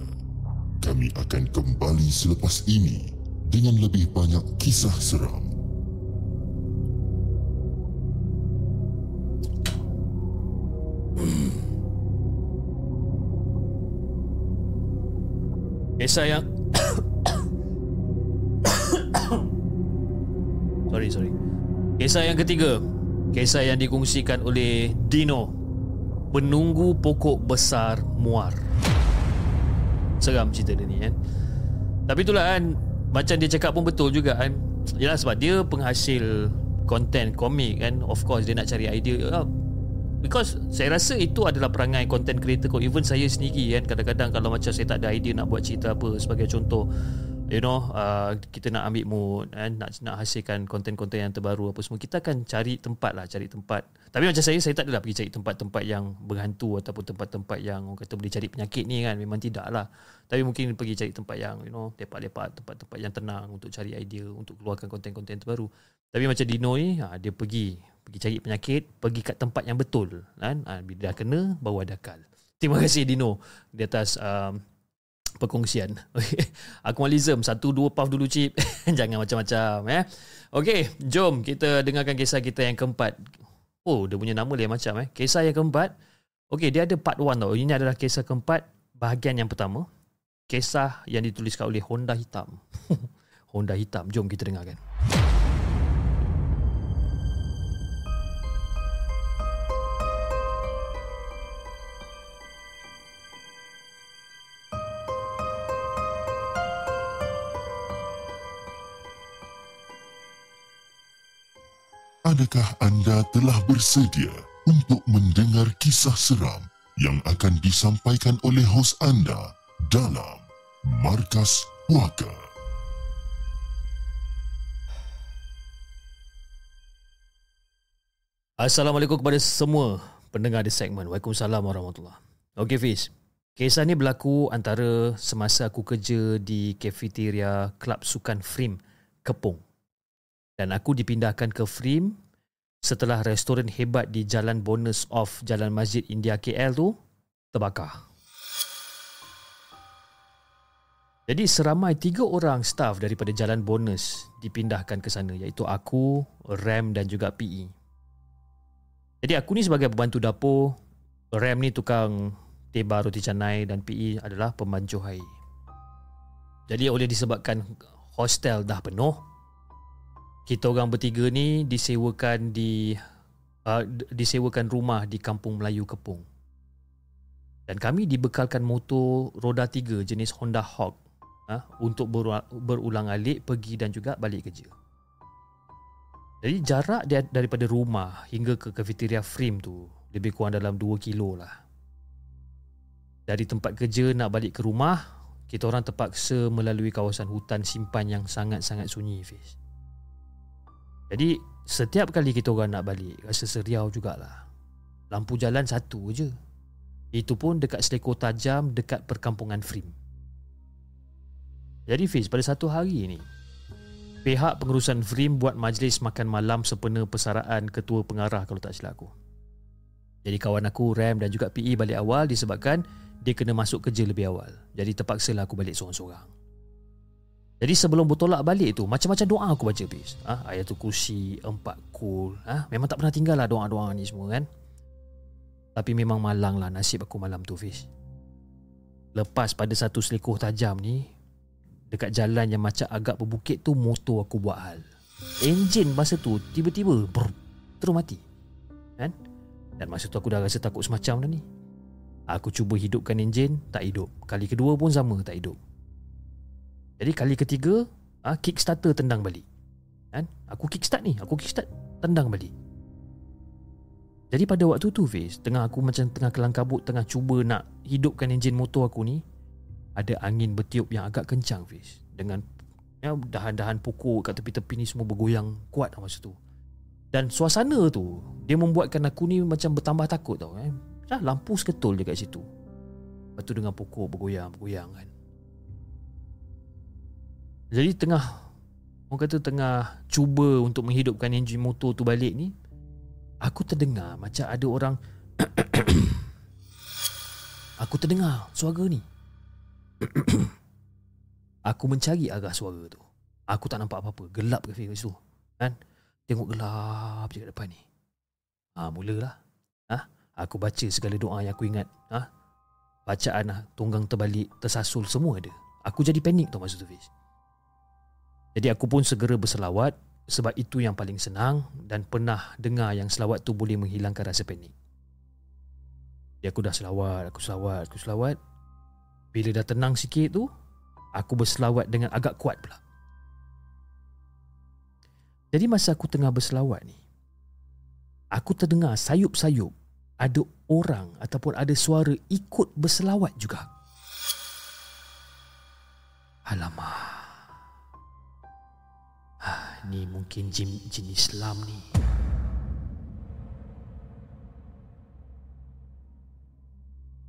S2: Kami akan kembali selepas ini dengan lebih banyak kisah seram.
S1: Kisah yang (coughs) Sorry, sorry. Kisah yang ketiga. Kisah yang dikongsikan oleh Dino. Penunggu pokok besar muar. Seram cerita dia ni kan? Tapi itulah kan? Macam dia cakap pun betul juga kan? Yalah sebab dia penghasil Content komik kan? Of course dia nak cari idea Because saya rasa itu adalah perangai content creator kot. Even saya sendiri kan? Kadang-kadang kalau macam saya tak ada idea nak buat cerita apa Sebagai contoh you know uh, kita nak ambil mood kan nak nak hasilkan konten-konten yang terbaru apa semua kita akan cari tempat lah cari tempat. Tapi macam saya saya tak adalah pergi cari tempat-tempat yang berhantu ataupun tempat-tempat yang orang kata boleh cari penyakit ni kan memang tidak lah. Tapi mungkin pergi cari tempat yang you know lepak-lepak tempat-tempat yang tenang untuk cari idea untuk keluarkan konten-konten terbaru. Tapi macam Dino ni ha, dia pergi pergi cari penyakit pergi kat tempat yang betul kan? Ha, bila dah kena bawa ada akal terima kasih Dino di atas um, perkongsian. (laughs) Akmalism satu dua puff dulu cip. (laughs) Jangan macam-macam eh. Okey, jom kita dengarkan kisah kita yang keempat. Oh, dia punya nama lain macam eh. Kisah yang keempat. Okey, dia ada part 1 tau. Ini adalah kisah keempat bahagian yang pertama. Kisah yang dituliskan oleh Honda Hitam. (laughs) Honda Hitam. Jom kita dengarkan.
S2: Adakah anda telah bersedia untuk mendengar kisah seram yang akan disampaikan oleh hos anda dalam Markas Puaka?
S1: Assalamualaikum kepada semua pendengar di segmen. Waalaikumsalam warahmatullahi Okey Fiz, kisah ni berlaku antara semasa aku kerja di kafeteria Klub Sukan Frim Kepung. Dan aku dipindahkan ke Frim setelah restoran hebat di Jalan Bonus Off Jalan Masjid India KL tu terbakar. Jadi seramai tiga orang staff daripada Jalan Bonus dipindahkan ke sana iaitu aku, Ram dan juga PE. Jadi aku ni sebagai pembantu dapur, Ram ni tukang teba roti canai dan PE adalah pembancuh air. Jadi oleh disebabkan hostel dah penuh, kita orang bertiga ni disewakan di uh, disewakan rumah di Kampung Melayu Kepung. Dan kami dibekalkan motor roda tiga jenis Honda Hawk uh, untuk berulang alik pergi dan juga balik kerja. Jadi jarak dia daripada rumah hingga ke kafeteria frame tu lebih kurang dalam 2 kilo lah. Dari tempat kerja nak balik ke rumah, kita orang terpaksa melalui kawasan hutan simpan yang sangat-sangat sunyi, Fiz. Jadi setiap kali kita orang nak balik, rasa seriau jugalah. Lampu jalan satu je. Itu pun dekat selekor tajam dekat perkampungan frame. Jadi Fiz, pada satu hari ni, Pihak pengurusan Vrim buat majlis makan malam sempena persaraan ketua pengarah kalau tak silap aku. Jadi kawan aku Ram dan juga PE balik awal disebabkan dia kena masuk kerja lebih awal. Jadi terpaksa lah aku balik seorang-seorang. Jadi sebelum bertolak balik tu macam-macam doa aku baca bis. Ah ha? ayat tu kursi empat kul. Ha? memang tak pernah tinggal lah doa-doa ni semua kan. Tapi memang malang lah nasib aku malam tu Fiz. Lepas pada satu selekoh tajam ni dekat jalan yang macam agak berbukit tu motor aku buat hal. Enjin masa tu tiba-tiba brr, terus mati. Kan? Dan masa tu aku dah rasa takut semacam dah ni. Aku cuba hidupkan enjin, tak hidup. Kali kedua pun sama, tak hidup. Jadi kali ketiga, ha, kickstarter tendang balik. Kan? Aku kickstart ni, aku kickstart tendang balik. Jadi pada waktu tu Fiz, tengah aku macam tengah kelang kabut, tengah cuba nak hidupkan enjin motor aku ni, ada angin bertiup yang agak kencang Fiz dengan ya, dahan-dahan pokok kat tepi-tepi ni semua bergoyang kuat masa tu dan suasana tu dia membuatkan aku ni macam bertambah takut tau eh. Dah lampu seketul je kat situ lepas tu dengan pokok bergoyang-bergoyang kan jadi tengah orang kata tengah cuba untuk menghidupkan enjin motor tu balik ni aku terdengar macam ada orang (coughs) aku terdengar suara ni (coughs) aku mencari arah suara tu. Aku tak nampak apa-apa. Gelap ke film tu. Kan? Tengok gelap je kat depan ni. Ha, mulalah. Ha? Aku baca segala doa yang aku ingat. Ha? Bacaan lah, tunggang terbalik, tersasul, semua ada. Aku jadi panik tu masa tu, Fiz. Jadi aku pun segera berselawat sebab itu yang paling senang dan pernah dengar yang selawat tu boleh menghilangkan rasa panik. Jadi aku dah selawat, aku selawat, aku selawat. Bila dah tenang sikit tu Aku berselawat dengan agak kuat pula Jadi masa aku tengah berselawat ni Aku terdengar sayup-sayup Ada orang ataupun ada suara ikut berselawat juga Alamak Ni mungkin jin, jin Islam ni.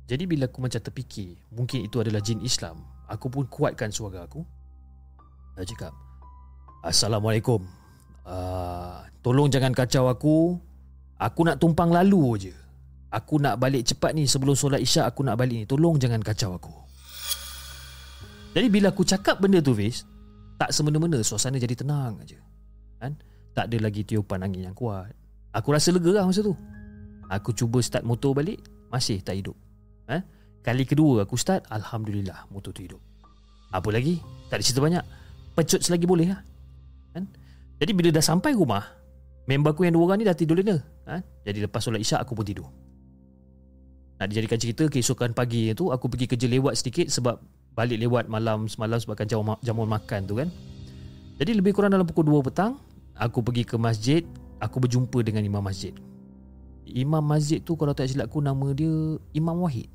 S1: Jadi bila aku macam terfikir Mungkin itu adalah jin Islam Aku pun kuatkan suara aku. Aku cakap Assalamualaikum. Uh, Tolong jangan kacau aku. Aku nak tumpang lalu je. Aku nak balik cepat ni Sebelum solat isyak aku nak balik ni. Tolong jangan kacau aku. Jadi bila aku cakap benda tu Fiz Tak semena-mena suasana jadi tenang aja. kan? Tak ada lagi tiupan angin yang kuat Aku rasa lega lah masa tu Aku cuba start motor balik Masih tak hidup eh? Kali kedua aku start Alhamdulillah motor tu hidup Apa lagi? Tak ada cerita banyak Pecut selagi boleh lah kan? Jadi bila dah sampai rumah Member aku yang dua orang ni dah tidur lena ha? Jadi lepas solat isyak aku pun tidur Nak dijadikan cerita Keesokan pagi tu Aku pergi kerja lewat sedikit Sebab balik lewat malam semalam Sebabkan jamuan, jamuan makan tu kan Jadi lebih kurang dalam pukul 2 petang Aku pergi ke masjid Aku berjumpa dengan imam masjid Imam masjid tu kalau tak silap aku nama dia Imam Wahid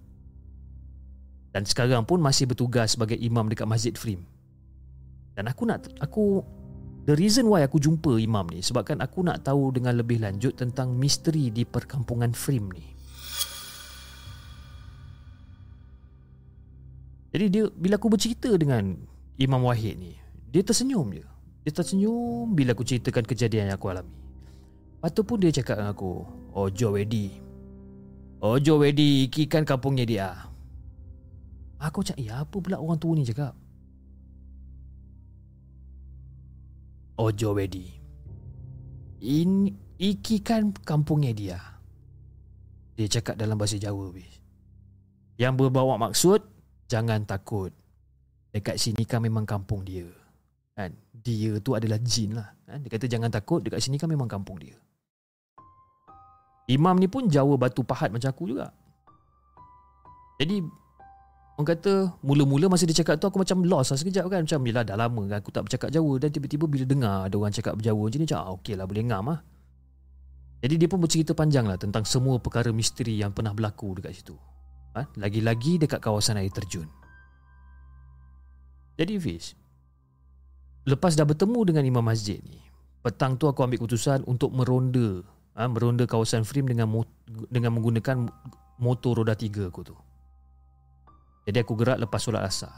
S1: dan sekarang pun masih bertugas sebagai imam dekat Masjid Frim. Dan aku nak aku The reason why aku jumpa Imam ni sebabkan aku nak tahu dengan lebih lanjut tentang misteri di perkampungan Frim ni. Jadi dia bila aku bercerita dengan Imam Wahid ni, dia tersenyum je. Dia tersenyum bila aku ceritakan kejadian yang aku alami. Lepas pun dia cakap dengan aku, Ojo Wedi. Ojo Wedi ikikan kampungnya dia. Aku cakap, ya apa pula orang tua ni cakap? Ojo Wedi. In, ikikan kampungnya dia. Dia cakap dalam bahasa Jawa. Yang berbawa maksud, jangan takut. Dekat sini kan memang kampung dia. Kan? Dia tu adalah jin lah. Kan? Dia kata jangan takut, dekat sini kan memang kampung dia. Imam ni pun Jawa batu pahat macam aku juga. Jadi Orang kata mula-mula masa dia cakap tu aku macam lost lah sekejap kan Macam yelah dah lama kan aku tak bercakap Jawa Dan tiba-tiba bila dengar ada orang cakap Jawa macam ni Macam ah, okey lah boleh ngam lah Jadi dia pun bercerita panjang lah tentang semua perkara misteri yang pernah berlaku dekat situ ha? Lagi-lagi dekat kawasan air terjun Jadi Fiz Lepas dah bertemu dengan imam masjid ni Petang tu aku ambil keputusan untuk meronda ha? Meronda kawasan frame dengan dengan menggunakan motor roda tiga aku tu Jadi aku gerak lepas solat asar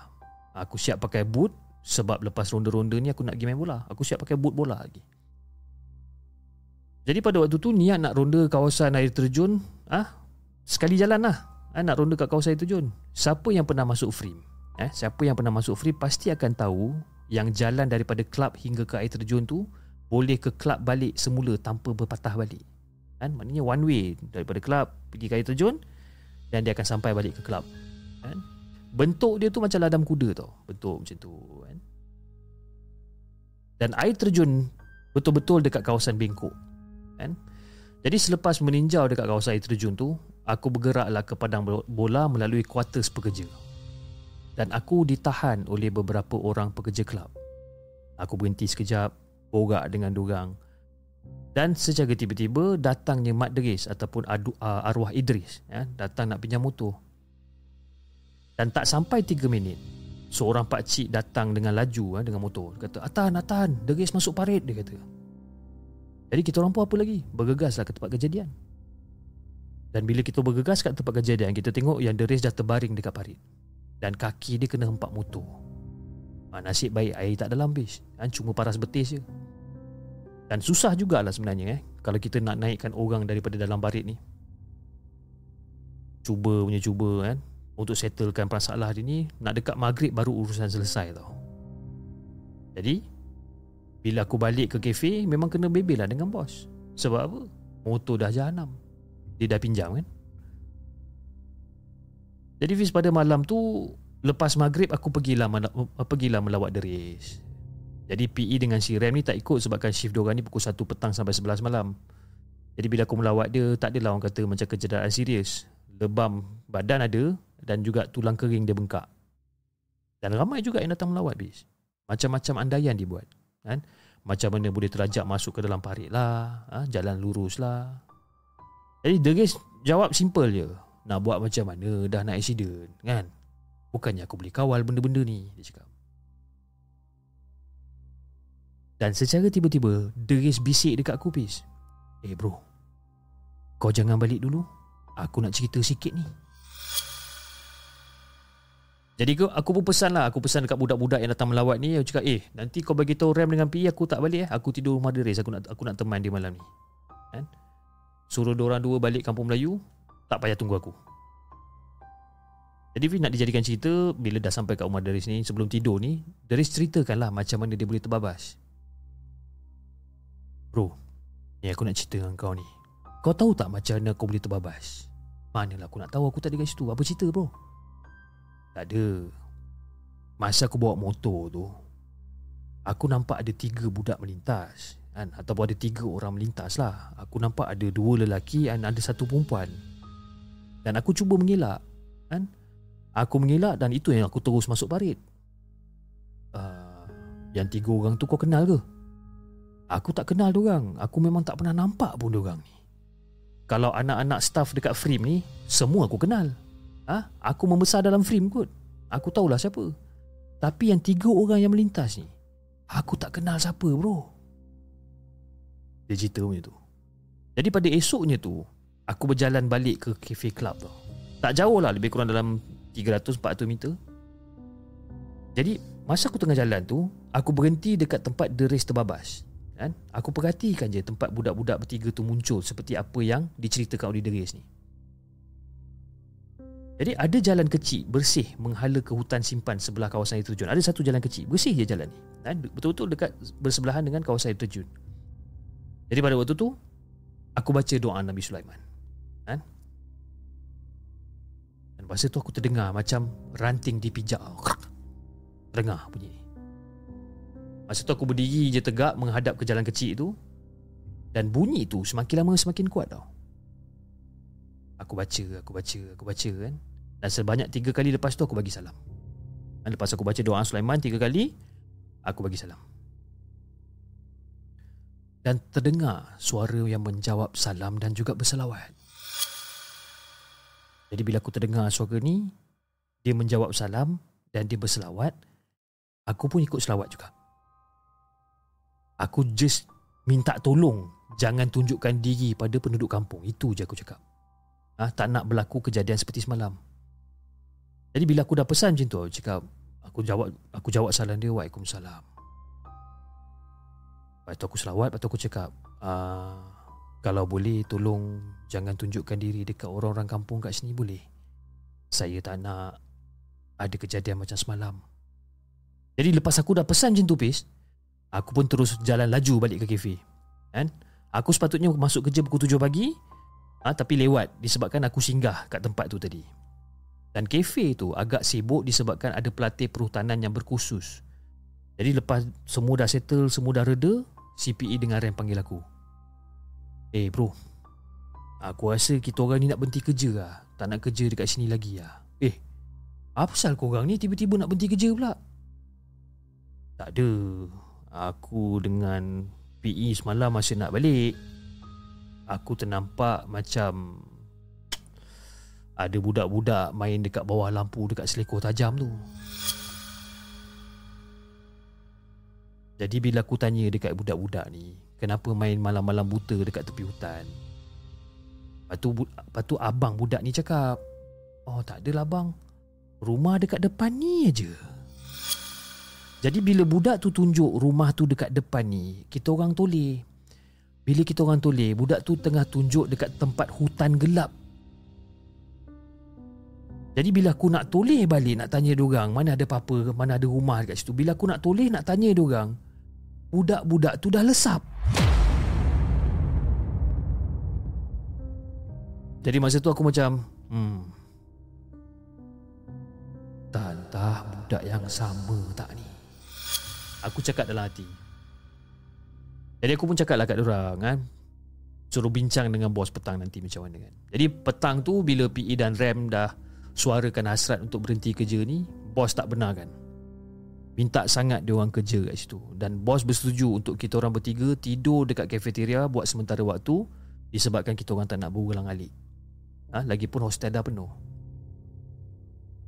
S1: Aku siap pakai boot Sebab lepas ronda-ronda ni aku nak pergi main bola Aku siap pakai boot bola lagi Jadi pada waktu tu niat nak ronda kawasan air terjun ah Sekali jalan lah ha? Nak ronda kat kawasan air terjun Siapa yang pernah masuk frame eh, Siapa yang pernah masuk frame Pasti akan tahu yang jalan daripada klub hingga ke air terjun tu boleh ke klub balik semula tanpa berpatah balik. Kan? Maknanya one way daripada klub pergi ke air terjun dan dia akan sampai balik ke klub. Kan? Bentuk dia tu macam ladam kuda tau. Bentuk macam tu. Kan? Dan air terjun betul-betul dekat kawasan Bengkok. Kan? Jadi selepas meninjau dekat kawasan air terjun tu, aku bergeraklah ke padang bola melalui kuartus pekerja dan aku ditahan oleh beberapa orang pekerja kelab. Aku berhenti sekejap, borak dengan durang. Dan secara tiba-tiba datangnya Mat Deris ataupun adu, uh, arwah Idris ya, datang nak pinjam motor. Dan tak sampai 3 minit, seorang pak cik datang dengan laju ya, dengan motor. Dia kata, Atan, Atan, Deris masuk parit, dia kata. Jadi kita orang pun apa lagi? Bergegaslah ke tempat kejadian. Dan bila kita bergegas kat tempat kejadian, kita tengok yang Deris dah terbaring dekat parit dan kaki dia kena hempak motor. Ha, nasib baik air tak dalam bis. Kan cuma paras betis je. Dan susah jugalah sebenarnya eh kalau kita nak naikkan orang daripada dalam barit ni. Cuba punya cuba kan untuk settlekan masalah dia ni nak dekat maghrib baru urusan selesai tau. Jadi bila aku balik ke kafe memang kena bebel lah dengan bos. Sebab apa? Motor dah jahanam. Dia dah pinjam kan? Jadi Fiz pada malam tu Lepas maghrib aku pergilah pergilah melawat deris Jadi PE dengan si Ram ni tak ikut Sebabkan shift diorang ni pukul 1 petang sampai 11 malam Jadi bila aku melawat dia Tak adalah orang kata macam kecederaan serius Lebam badan ada Dan juga tulang kering dia bengkak Dan ramai juga yang datang melawat Fiz Macam-macam andaian dibuat kan? Macam mana boleh terajak masuk ke dalam parit lah ha? Jalan lurus lah Jadi deris jawab simple je. Nak buat macam mana dah nak accident kan? Bukannya aku boleh kawal benda-benda ni dia cakap. Dan secara tiba-tiba Deris bisik dekat aku pis Eh bro. Kau jangan balik dulu. Aku nak cerita sikit ni. Jadi aku pun pesan lah. Aku pesan dekat budak-budak yang datang melawat ni. Aku cakap eh Nanti kau bagi tahu Ram dengan PE Aku tak balik eh. Aku tidur rumah Deris Aku nak aku nak teman dia malam ni. Kan? Suruh orang dua balik kampung Melayu tak payah tunggu aku. Jadi Fiz nak dijadikan cerita Bila dah sampai kat rumah Daris ni Sebelum tidur ni Daris ceritakan lah Macam mana dia boleh terbabas. Bro Ni aku nak cerita dengan kau ni. Kau tahu tak macam mana kau boleh terbabas? Manalah aku nak tahu Aku tak ada kat situ. Apa cerita bro? Tak ada. Masa aku bawa motor tu Aku nampak ada tiga budak melintas kan? Ataupun ada tiga orang melintas lah Aku nampak ada dua lelaki Dan ada satu perempuan dan aku cuba mengelak kan? Aku mengelak dan itu yang aku terus masuk parit uh, Yang tiga orang tu kau kenal ke? Aku tak kenal orang. Aku memang tak pernah nampak pun orang ni Kalau anak-anak staff dekat frame ni Semua aku kenal ha? Aku membesar dalam frame kot Aku tahulah siapa Tapi yang tiga orang yang melintas ni Aku tak kenal siapa bro Dia cerita macam tu Jadi pada esoknya tu Aku berjalan balik ke cafe club tu Tak jauh lah Lebih kurang dalam 300-400 meter Jadi Masa aku tengah jalan tu Aku berhenti dekat tempat The Race Terbabas kan? Aku perhatikan je Tempat budak-budak bertiga tu muncul Seperti apa yang diceritakan oleh The Race ni jadi ada jalan kecil bersih menghala ke hutan simpan sebelah kawasan air terjun. Ada satu jalan kecil bersih je jalan ni. Dan betul-betul dekat bersebelahan dengan kawasan air terjun. Jadi pada waktu tu aku baca doa Nabi Sulaiman. Kan? Dan masa tu aku terdengar macam ranting dipijak. Terdengar bunyi. Masa tu aku berdiri je tegak menghadap ke jalan kecil tu. Dan bunyi tu semakin lama semakin kuat tau. Aku baca, aku baca, aku baca kan. Dan sebanyak tiga kali lepas tu aku bagi salam. Dan lepas aku baca doa Sulaiman tiga kali, aku bagi salam. Dan terdengar suara yang menjawab salam dan juga berselawat. Jadi bila aku terdengar suara ni, dia menjawab salam dan dia berselawat, aku pun ikut selawat juga. Aku just minta tolong jangan tunjukkan diri pada penduduk kampung. Itu je aku cakap ah, tak nak berlaku kejadian seperti semalam. Jadi bila aku dah pesan macam tu, aku cakap aku jawab aku jawab salam dia waalaikumsalam. Lepas tu aku selawat, lepas tu aku cakap ah, kalau boleh tolong jangan tunjukkan diri dekat orang-orang kampung kat sini boleh. Saya tak nak ada kejadian macam semalam. Jadi lepas aku dah pesan macam tu Pis, aku pun terus jalan laju balik ke kafe. Kan? Aku sepatutnya masuk kerja pukul 7 pagi, ha, Tapi lewat disebabkan aku singgah kat tempat tu tadi Dan kafe tu agak sibuk disebabkan ada pelatih perhutanan yang berkhusus Jadi lepas semua dah settle, semua dah reda CPE dengan Ram panggil aku. Eh bro. Aku rasa kita orang ni nak berhenti kerja lah. Tak nak kerja dekat sini lagi lah. Eh Apa pasal korang ni tiba-tiba nak berhenti kerja pula? Tak ada. Aku dengan PE semalam masih nak balik aku ternampak macam ada budak-budak main dekat bawah lampu dekat selekor tajam tu. Jadi bila aku tanya dekat budak-budak ni, kenapa main malam-malam buta dekat tepi hutan? Lepas tu, lepas tu abang budak ni cakap, oh tak adalah bang, rumah dekat depan ni aja. Jadi bila budak tu tunjuk rumah tu dekat depan ni, kita orang toleh. Bila kita orang toleh Budak tu tengah tunjuk dekat tempat hutan gelap Jadi bila aku nak toleh balik Nak tanya diorang Mana ada apa-apa Mana ada rumah dekat situ Bila aku nak toleh Nak tanya diorang Budak-budak tu dah lesap. Jadi masa tu aku macam Hmm. Tantah budak yang sama tak ni? Aku cakap dalam hati. Jadi aku pun cakap lah kat orang kan? Suruh bincang dengan bos petang nanti macam mana kan? Jadi petang tu bila PE dan RAM dah Suarakan hasrat untuk berhenti kerja ni Bos tak benar kan Minta sangat dia orang kerja kat situ Dan bos bersetuju untuk kita orang bertiga Tidur dekat kafeteria buat sementara waktu Disebabkan kita orang tak nak berulang alik ha? Lagipun hostel dah penuh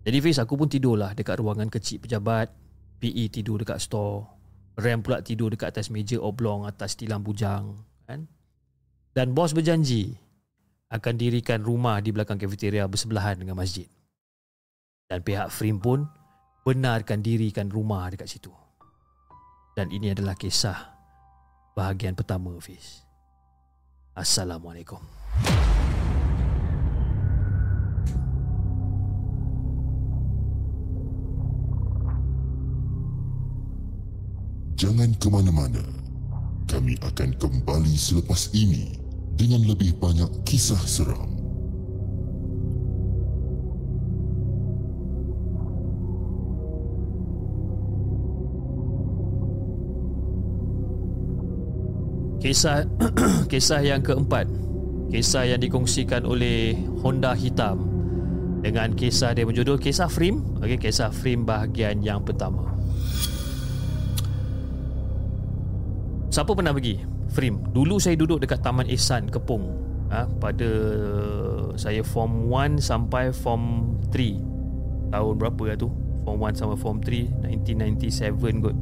S1: Jadi Fiz aku pun tidur lah dekat ruangan kecil pejabat PE tidur dekat store Ram pula tidur dekat atas meja oblong atas tilam bujang kan? Dan bos berjanji akan dirikan rumah di belakang kafeteria bersebelahan dengan masjid. Dan pihak Frim pun benarkan dirikan rumah dekat situ. Dan ini adalah kisah bahagian pertama Fiz. Assalamualaikum.
S2: Jangan ke mana-mana. Kami akan kembali selepas ini dengan lebih banyak kisah seram.
S1: Kisah (clears throat) kisah yang keempat. Kisah yang dikongsikan oleh Honda Hitam dengan kisah dia berjudul Kisah Frim. Okey, kisah Frim bahagian yang pertama. Siapa pernah pergi? Frim. Dulu saya duduk dekat Taman Ihsan Kepung. Ha, pada saya form 1 sampai form 3. Tahun berapa lah tu? Form 1 sampai form 3 1997 kot.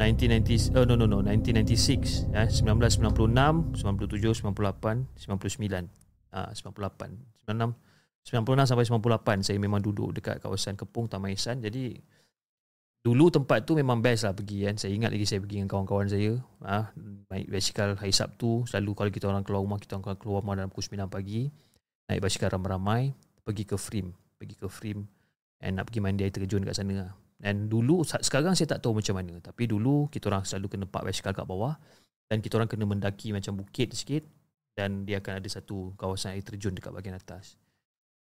S1: 1990 oh no no no 1996 ya 1996 97 98 99 ah 98 96 96 sampai 98 saya memang duduk dekat kawasan Kepung Taman Ihsan. Jadi dulu tempat tu memang best lah pergi kan. Saya ingat lagi saya pergi dengan kawan-kawan saya ah naik basikal hari Sabtu. Selalu kalau kita orang keluar rumah kita orang keluar rumah dalam pukul 9 pagi naik basikal ramai-ramai pergi ke frame pergi ke frame and nak pergi mandi air terjun kat sana lah. Dan dulu sekarang saya tak tahu macam mana tapi dulu kita orang selalu kena park basikal kat bawah dan kita orang kena mendaki macam bukit sikit dan dia akan ada satu kawasan air terjun dekat bahagian atas.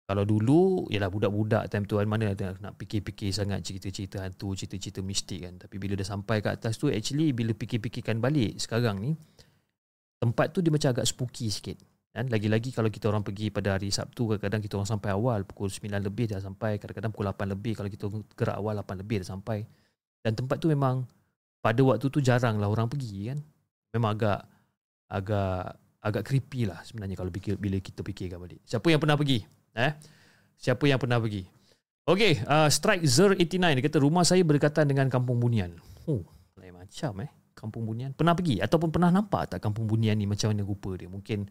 S1: Kalau dulu ialah budak-budak time tu kan mana ada nak fikir-fikir sangat cerita-cerita hantu, cerita-cerita mistik kan. Tapi bila dah sampai kat atas tu actually bila fikir-fikirkan balik sekarang ni tempat tu dia macam agak spooky sikit. Dan lagi-lagi kalau kita orang pergi pada hari Sabtu kadang-kadang kita orang sampai awal pukul 9 lebih dah sampai kadang-kadang pukul 8 lebih kalau kita gerak awal 8 lebih dah sampai dan tempat tu memang pada waktu tu jarang lah orang pergi kan memang agak agak agak creepy lah sebenarnya kalau fikir, bila kita fikirkan balik siapa yang pernah pergi eh siapa yang pernah pergi Okay, uh, Strike Zer 89 dia kata rumah saya berdekatan dengan Kampung Bunian. Oh, lain macam eh. Kampung Bunian. Pernah pergi ataupun pernah nampak tak Kampung Bunian ni macam mana rupa dia? Mungkin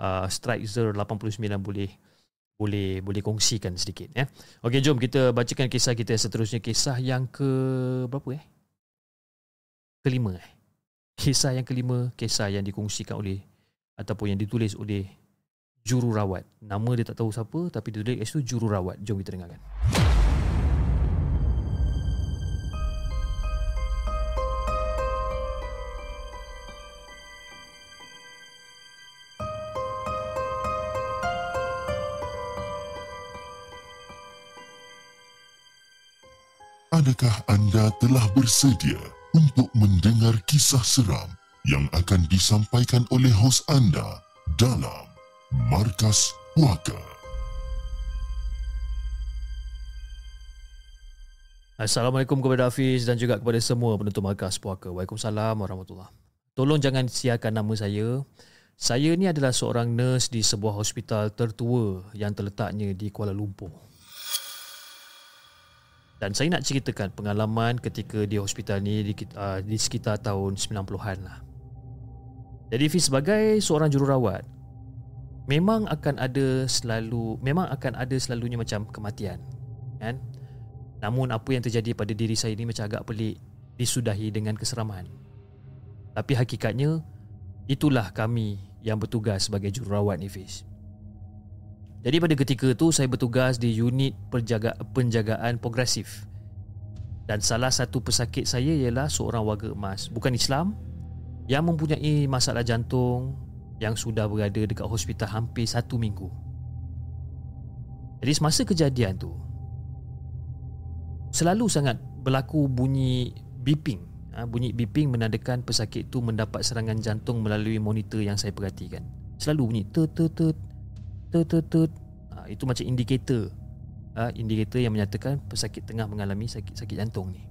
S1: uh, Strike Zer 89 boleh boleh boleh kongsikan sedikit ya. Okey jom kita bacakan kisah kita seterusnya kisah yang ke berapa eh? Kelima eh. Kisah yang kelima kisah yang dikongsikan oleh ataupun yang ditulis oleh jururawat. Nama dia tak tahu siapa tapi dia tulis itu jururawat. Jom kita dengarkan.
S2: Adakah anda telah bersedia untuk mendengar kisah seram yang akan disampaikan oleh hos anda dalam Markas Puaka?
S1: Assalamualaikum kepada Hafiz dan juga kepada semua penonton Markas Puaka. Waalaikumsalam warahmatullahi Tolong jangan siarkan nama saya. Saya ni adalah seorang nurse di sebuah hospital tertua yang terletaknya di Kuala Lumpur. Dan saya nak ceritakan pengalaman ketika di hospital ni di, uh, di sekitar tahun 90-an lah. Jadi Fiz sebagai seorang jururawat memang akan ada selalu memang akan ada selalunya macam kematian. Kan? Namun apa yang terjadi pada diri saya ni macam agak pelik disudahi dengan keseraman. Tapi hakikatnya itulah kami yang bertugas sebagai jururawat ni Fiz. Jadi pada ketika itu saya bertugas di unit penjaga, penjagaan progresif. Dan salah satu pesakit saya ialah seorang warga emas, bukan Islam, yang mempunyai masalah jantung yang sudah berada dekat hospital hampir satu minggu. Jadi semasa kejadian tu, selalu sangat berlaku bunyi beeping. Ha, bunyi beeping menandakan pesakit tu mendapat serangan jantung melalui monitor yang saya perhatikan. Selalu bunyi tut tut tut tut ha, itu macam indikator. Ha, indikator yang menyatakan pesakit tengah mengalami sakit sakit jantung ni.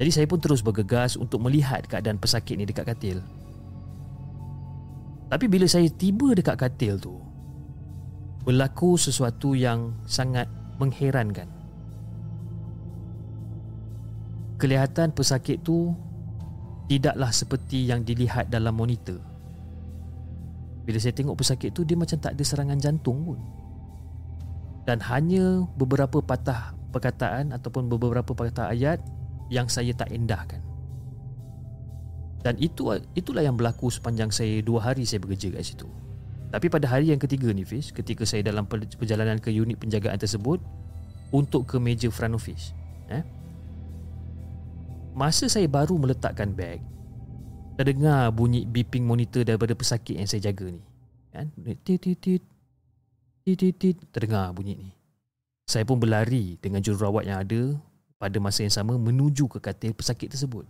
S1: Jadi saya pun terus bergegas untuk melihat keadaan pesakit ni dekat katil. Tapi bila saya tiba dekat katil tu berlaku sesuatu yang sangat mengherankan. Kelihatan pesakit tu tidaklah seperti yang dilihat dalam monitor bila saya tengok pesakit tu Dia macam tak ada serangan jantung pun Dan hanya beberapa patah perkataan Ataupun beberapa patah ayat Yang saya tak endahkan Dan itu itulah yang berlaku Sepanjang saya dua hari saya bekerja kat situ Tapi pada hari yang ketiga ni Fiz Ketika saya dalam perjalanan ke unit penjagaan tersebut Untuk ke meja front office eh? Masa saya baru meletakkan beg terdengar bunyi beeping monitor daripada pesakit yang saya jaga ni. Kan? Tit tit tit. Tit tit terdengar bunyi ni. Saya pun berlari dengan jururawat yang ada pada masa yang sama menuju ke katil pesakit tersebut.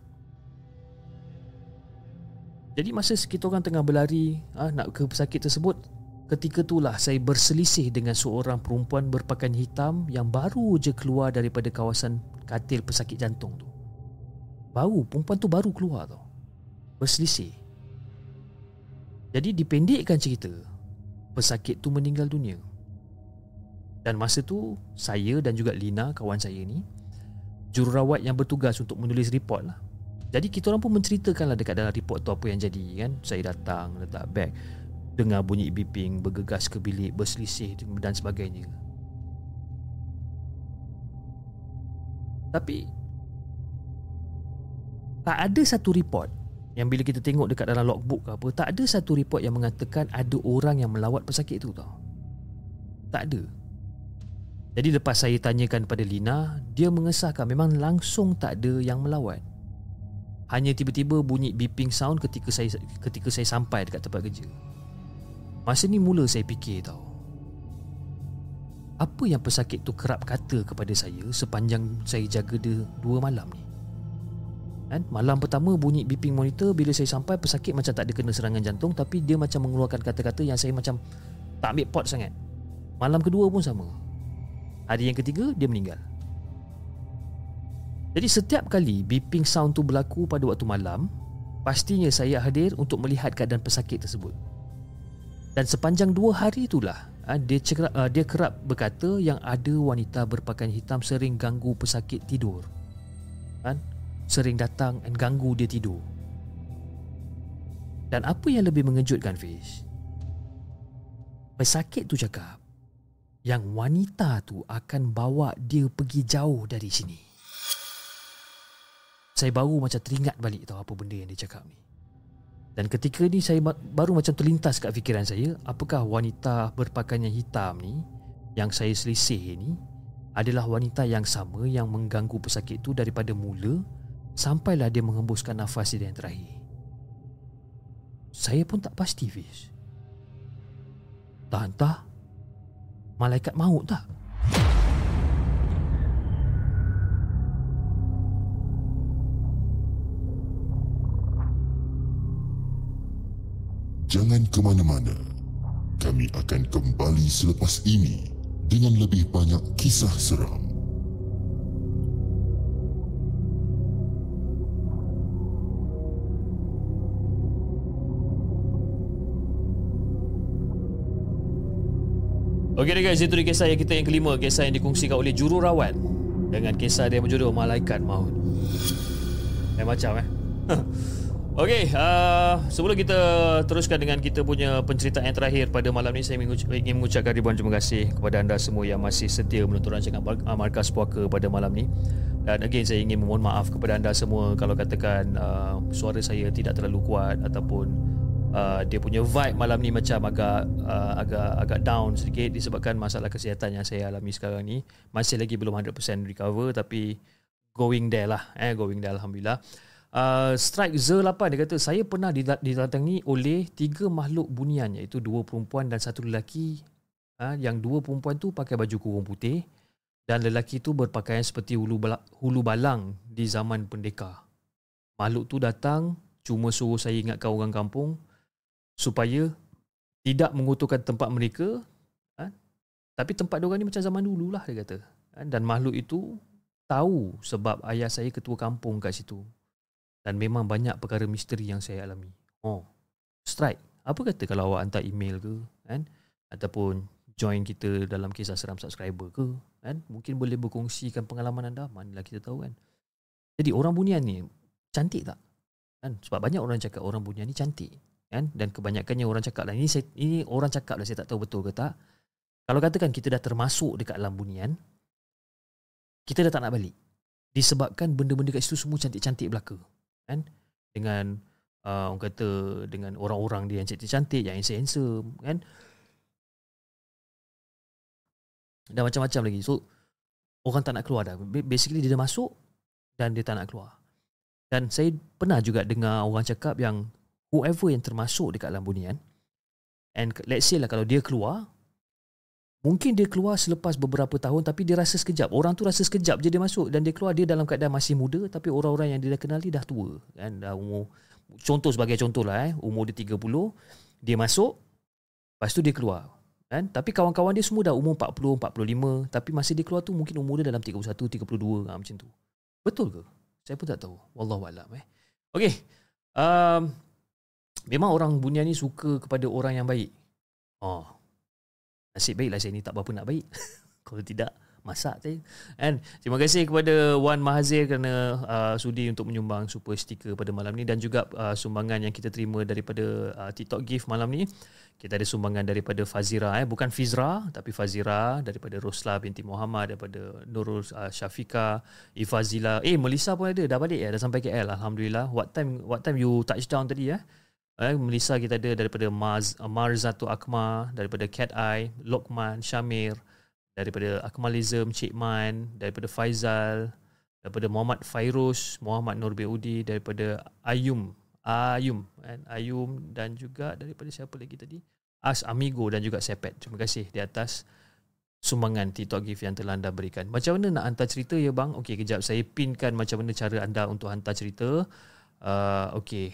S1: Jadi masa kita orang tengah berlari ha, nak ke pesakit tersebut, ketika itulah saya berselisih dengan seorang perempuan berpakaian hitam yang baru je keluar daripada kawasan katil pesakit jantung tu. Baru, perempuan tu baru keluar tau berselisih. Jadi dipendekkan cerita, pesakit tu meninggal dunia. Dan masa tu saya dan juga Lina kawan saya ni jururawat yang bertugas untuk menulis report lah. Jadi kita orang pun menceritakanlah dekat dalam report tu apa yang jadi kan. Saya datang letak beg dengar bunyi beeping bergegas ke bilik berselisih dan sebagainya. Tapi tak ada satu report yang bila kita tengok dekat dalam logbook ke apa tak ada satu report yang mengatakan ada orang yang melawat pesakit tu tau. Tak ada. Jadi lepas saya tanyakan pada Lina, dia mengesahkan memang langsung tak ada yang melawat. Hanya tiba-tiba bunyi beeping sound ketika saya ketika saya sampai dekat tempat kerja. Masa ni mula saya fikir tau. Apa yang pesakit tu kerap kata kepada saya sepanjang saya jaga dia dua malam ni? Kan? Malam pertama bunyi beeping monitor Bila saya sampai pesakit macam tak ada kena serangan jantung Tapi dia macam mengeluarkan kata-kata yang saya macam Tak ambil pot sangat. Malam kedua pun sama. Hari yang ketiga dia meninggal. Jadi setiap kali beeping sound tu berlaku pada waktu malam Pastinya saya hadir untuk melihat keadaan pesakit tersebut. Dan sepanjang dua hari itulah ah, dia, cerap, ah, dia kerap berkata yang ada wanita berpakaian hitam sering ganggu pesakit tidur. Kan? Sering datang dan ganggu dia tidur. Dan apa yang lebih mengejutkan Fish? Pesakit tu cakap yang wanita tu akan bawa dia pergi jauh dari sini. Saya baru macam teringat balik tahu apa benda yang dia cakap ni. Dan ketika ni saya baru macam terlintas kat fikiran saya, apakah wanita berpakaian hitam ni yang saya selisih ni adalah wanita yang sama yang mengganggu pesakit tu daripada mula Sampailah dia mengembuskan nafas dia yang terakhir Saya pun tak pasti Fiz Tak entah Malaikat maut tak?
S2: Jangan ke mana-mana. Kami akan kembali selepas ini dengan lebih banyak kisah seram.
S1: Okey guys, itu dia kisah yang kita yang kelima Kisah yang dikongsikan oleh jururawat Dengan kisah dia berjudul Malaikat Maut. Eh macam eh? (laughs) Okey, uh, sebelum kita teruskan dengan kita punya penceritaan yang terakhir pada malam ni Saya ingin mengucapkan ribuan terima kasih kepada anda semua yang masih setia menonton rancangan uh, Markas Puaka pada malam ni. Dan again saya ingin memohon maaf kepada anda semua Kalau katakan uh, suara saya tidak terlalu kuat Ataupun uh, dia punya vibe malam ni macam agak uh, agak agak down sedikit disebabkan masalah kesihatan yang saya alami sekarang ni. Masih lagi belum 100% recover tapi going there lah eh going there alhamdulillah. Uh, strike Z8 dia kata saya pernah didatangi oleh tiga makhluk bunian iaitu dua perempuan dan satu lelaki. Uh, yang dua perempuan tu pakai baju kurung putih dan lelaki tu berpakaian seperti hulu, hulu balang di zaman pendekar. Makhluk tu datang cuma suruh saya ingatkan orang kampung supaya tidak mengutuhkan tempat mereka ha? tapi tempat diorang ni macam zaman dulu lah dia kata ha? dan makhluk itu tahu sebab ayah saya ketua kampung kat situ. Dan memang banyak perkara misteri yang saya alami. Oh strike. Apa kata kalau awak hantar email ke kan ataupun join kita dalam kisah seram subscriber ke kan mungkin boleh berkongsikan pengalaman anda. Manalah kita tahu kan? Jadi orang bunian ni cantik tak? Kan sebab banyak orang cakap orang bunian ni cantik kan? Dan kebanyakannya orang cakap lah ini saya, ini orang cakap lah saya tak tahu betul ke tak. Kalau katakan kita dah termasuk dekat alam bunian kita dah tak nak balik. Disebabkan benda-benda kat situ semua cantik-cantik belaka kan? Dengan uh, orang kata dengan orang-orang dia yang cantik-cantik yang handsome kan? Dan macam-macam lagi. So orang tak nak keluar dah. Basically dia dah masuk dan dia tak nak keluar. Dan saya pernah juga dengar orang cakap yang whoever yang termasuk dekat alam bunian and let's say lah kalau dia keluar mungkin dia keluar selepas beberapa tahun tapi dia rasa sekejap. Orang tu rasa sekejap je dia masuk dan dia keluar dia dalam keadaan masih muda tapi orang-orang yang dia dah kenali dah tua. Kan dah umur contoh sebagai contoh lah eh. Umur dia 30 dia masuk lepas tu dia keluar. Kan tapi kawan-kawan dia semua dah umur 40 45 tapi masih dia keluar tu mungkin umur dia dalam 31 32 ha, macam tu. Betul ke? Saya pun tak tahu. Wallahu alam eh. Okey um, Memang orang bunian ni suka kepada orang yang baik. Oh. Nasib baiklah saya ni tak berapa nak baik. (laughs) Kalau tidak, masak saya. And terima kasih kepada Wan Mahazir kerana uh, sudi untuk menyumbang super stiker pada malam ni dan juga uh, sumbangan yang kita terima daripada uh, TikTok gift malam ni. Kita ada sumbangan daripada Fazira eh bukan Fizra tapi Fazira daripada Rosla binti Muhammad daripada Nurul uh, Syafika Ifazila eh Melissa pun ada dah balik ya dah sampai KL alhamdulillah what time what time you touchdown tadi eh eh Melissa kita ada daripada Maz Marzatu Akma daripada Cat Eye Lokman Syamir daripada Akmalism Cik Man daripada Faizal daripada Muhammad Fairuz Muhammad Nur Beudi daripada Ayum Ayum kan Ayum dan juga daripada siapa lagi tadi? As Amigo dan juga Sepet. Terima kasih di atas sumbangan TikTok gift yang telah anda berikan. Macam mana nak hantar cerita ya bang? Okey kejap. Saya pinkan macam mana cara anda untuk hantar cerita. Uh, okey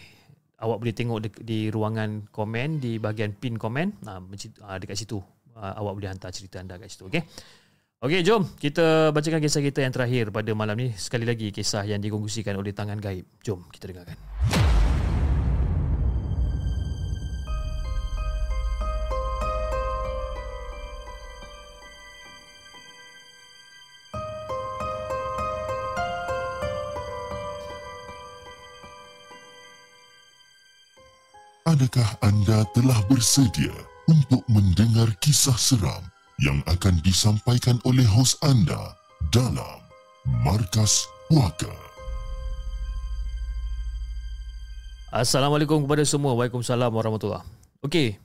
S1: awak boleh tengok di, di ruangan komen di bahagian pin komen uh, dekat situ uh, awak boleh hantar cerita anda kat situ okey Okey, jom kita bacakan kisah kita yang terakhir pada malam ni. Sekali lagi kisah yang dikongsikan oleh tangan gaib. Jom kita dengarkan.
S2: Adakah anda telah bersedia untuk mendengar kisah seram yang akan disampaikan oleh hos anda dalam Markas Puaka?
S1: Assalamualaikum kepada semua. Waalaikumsalam warahmatullahi. Okey.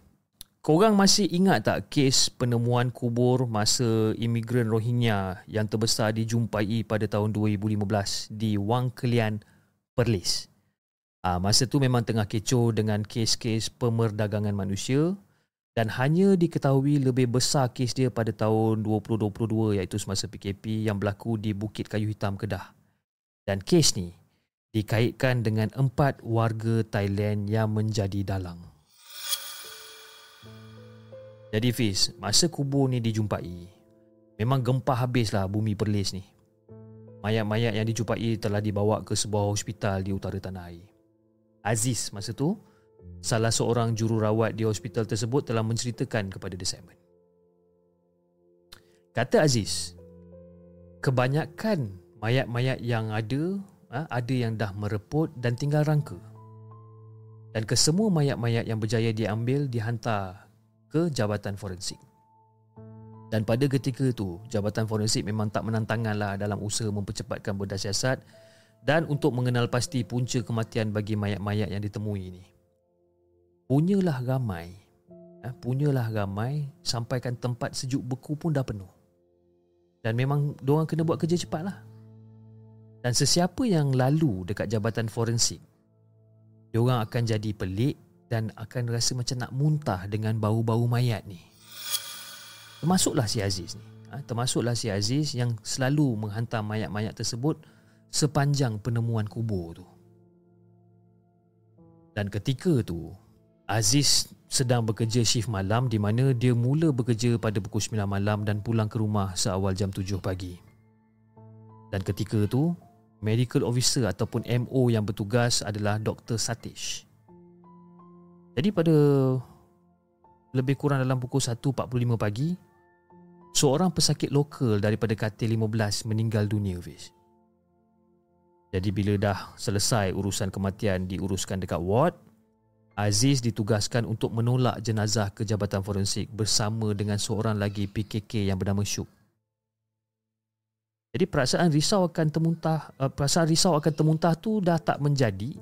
S1: Korang masih ingat tak kes penemuan kubur masa imigran Rohingya yang terbesar dijumpai pada tahun 2015 di Wang Kelian, Perlis? Ha, masa tu memang tengah kecoh dengan kes-kes pemerdagangan manusia dan hanya diketahui lebih besar kes dia pada tahun 2022 iaitu semasa PKP yang berlaku di Bukit Kayu Hitam Kedah. Dan kes ni dikaitkan dengan empat warga Thailand yang menjadi dalang. Jadi Fiz, masa kubur ni dijumpai, memang gempah habislah bumi Perlis ni. Mayat-mayat yang dijumpai telah dibawa ke sebuah hospital di utara tanah air. Aziz masa tu salah seorang jururawat di hospital tersebut telah menceritakan kepada The Simon. Kata Aziz, kebanyakan mayat-mayat yang ada ha, ada yang dah mereput dan tinggal rangka. Dan kesemua mayat-mayat yang berjaya diambil dihantar ke Jabatan Forensik. Dan pada ketika itu, Jabatan Forensik memang tak menantanganlah dalam usaha mempercepatkan bedah siasat dan untuk mengenal pasti punca kematian bagi mayat-mayat yang ditemui ini. Punyalah ramai, eh, punyalah ramai sampaikan tempat sejuk beku pun dah penuh. Dan memang diorang kena buat kerja cepatlah. Dan sesiapa yang lalu dekat jabatan forensik, diorang akan jadi pelik dan akan rasa macam nak muntah dengan bau-bau mayat ni. Termasuklah si Aziz ni. Ha, termasuklah si Aziz yang selalu menghantar mayat-mayat tersebut sepanjang penemuan kubur tu. Dan ketika tu, Aziz sedang bekerja shift malam di mana dia mula bekerja pada pukul 9 malam dan pulang ke rumah seawal jam 7 pagi. Dan ketika tu, medical officer ataupun MO yang bertugas adalah Dr. Satish. Jadi pada lebih kurang dalam pukul 1.45 pagi, seorang pesakit lokal daripada katil 15 meninggal dunia, Fish. Jadi bila dah selesai urusan kematian diuruskan dekat ward, Aziz ditugaskan untuk menolak jenazah ke Jabatan Forensik bersama dengan seorang lagi PKK yang bernama Syuk. Jadi perasaan risau akan temuntah uh, perasaan risau akan temuntah tu dah tak menjadi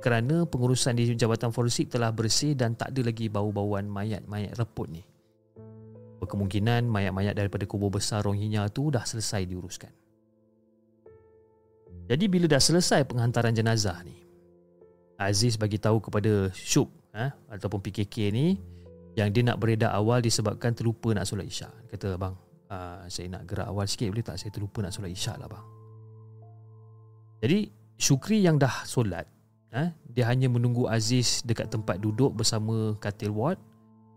S1: kerana pengurusan di Jabatan Forensik telah bersih dan tak ada lagi bau-bauan mayat-mayat reput ni. Berkemungkinan mayat-mayat daripada kubur besar Rohingya tu dah selesai diuruskan. Jadi bila dah selesai penghantaran jenazah ni, Aziz bagi tahu kepada Syuk ha, ataupun PKK ni yang dia nak beredar awal disebabkan terlupa nak solat isyak. Kata bang, uh, saya nak gerak awal sikit boleh tak? Saya terlupa nak solat isyak lah bang. Jadi Syukri yang dah solat, ha, dia hanya menunggu Aziz dekat tempat duduk bersama katil ward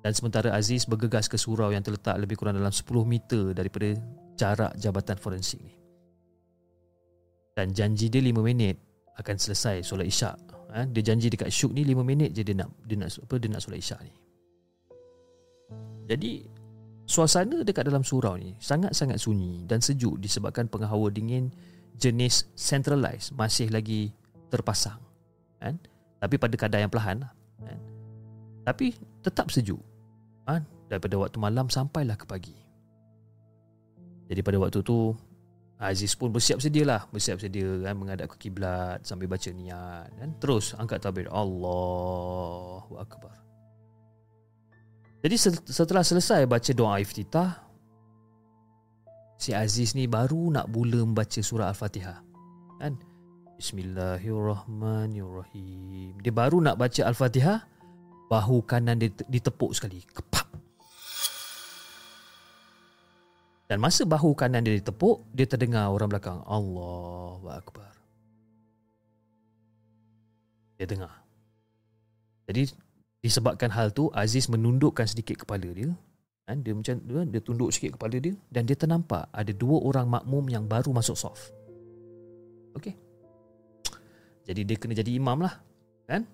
S1: dan sementara Aziz bergegas ke surau yang terletak lebih kurang dalam 10 meter daripada jarak jabatan forensik ni dan janji dia 5 minit akan selesai solat isyak. Ha? Dia janji dekat Syuk ni 5 minit je dia nak dia nak apa dia nak solat isyak ni. Jadi Suasana dekat dalam surau ni sangat-sangat sunyi dan sejuk disebabkan penghawa dingin jenis centralized masih lagi terpasang. Kan? Tapi pada kadar yang perlahan lah. Kan? Tapi tetap sejuk. Kan? Daripada waktu malam sampailah ke pagi. Jadi pada waktu tu Aziz pun bersiap sedia lah. Bersiap sedia kan Menghadap ke kiblat Sambil baca niat kan? Terus angkat tabir. Allahu Akbar. Jadi setelah selesai baca doa iftitah Si Aziz ni baru nak mula membaca surah Al-Fatihah kan? Bismillahirrahmanirrahim. Dia baru nak baca Al-Fatihah Bahu kanan dia ditepuk sekali. Kepak Dan masa bahu kanan dia ditepuk, dia terdengar orang belakang. Allahu Akbar. Dia dengar. Jadi disebabkan hal tu Aziz menundukkan sedikit kepala dia. Kan? Dia macam dia, dia tunduk sikit kepala dia dan dia ternampak ada dua orang makmum yang baru masuk soft. Okey. Jadi dia kena jadi imam lah. Kan?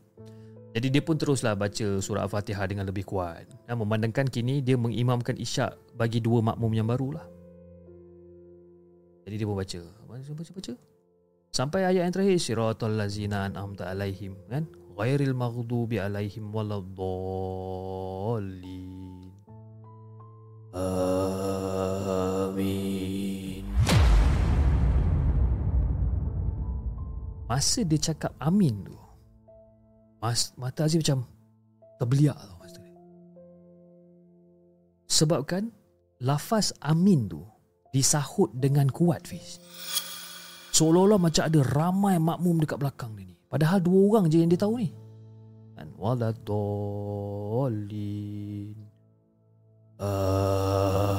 S1: Jadi dia pun teruslah baca surah Al-Fatihah dengan lebih kuat. Dan memandangkan kini dia mengimamkan isyak bagi dua makmum yang baru lah. Jadi dia pun baca. Baca baca baca. Sampai ayat yang terakhir siratal ladzina an'amta alaihim kan? Ghairil maghdubi alaihim waladdallin. Amin. Masa dia cakap amin tu. Mas, mata Aziz macam terbeliak tau masa dia. Sebabkan lafaz amin tu disahut dengan kuat Fiz. Seolah-olah macam ada ramai makmum dekat belakang dia ni. Padahal dua orang je yang dia tahu ni. Kan waladolin. Amin.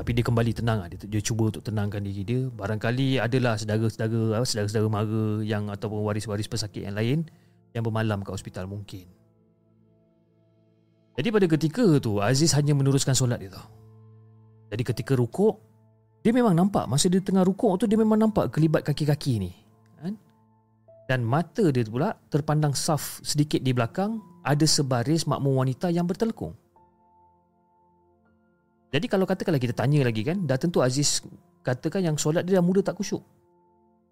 S1: Tapi dia kembali tenang dia, dia cuba untuk tenangkan diri dia. Barangkali adalah saudara-saudara, saudara-saudara mara yang ataupun waris-waris pesakit yang lain yang bermalam kat hospital mungkin. Jadi pada ketika tu Aziz hanya meneruskan solat dia tau. Jadi ketika rukuk dia memang nampak masa dia tengah rukuk tu dia memang nampak kelibat kaki-kaki ni. Kan? Dan mata dia pula terpandang saf sedikit di belakang ada sebaris makmum wanita yang bertelekung. Jadi kalau katakanlah kita tanya lagi kan, dah tentu Aziz katakan yang solat dia dah mula tak kusyuk.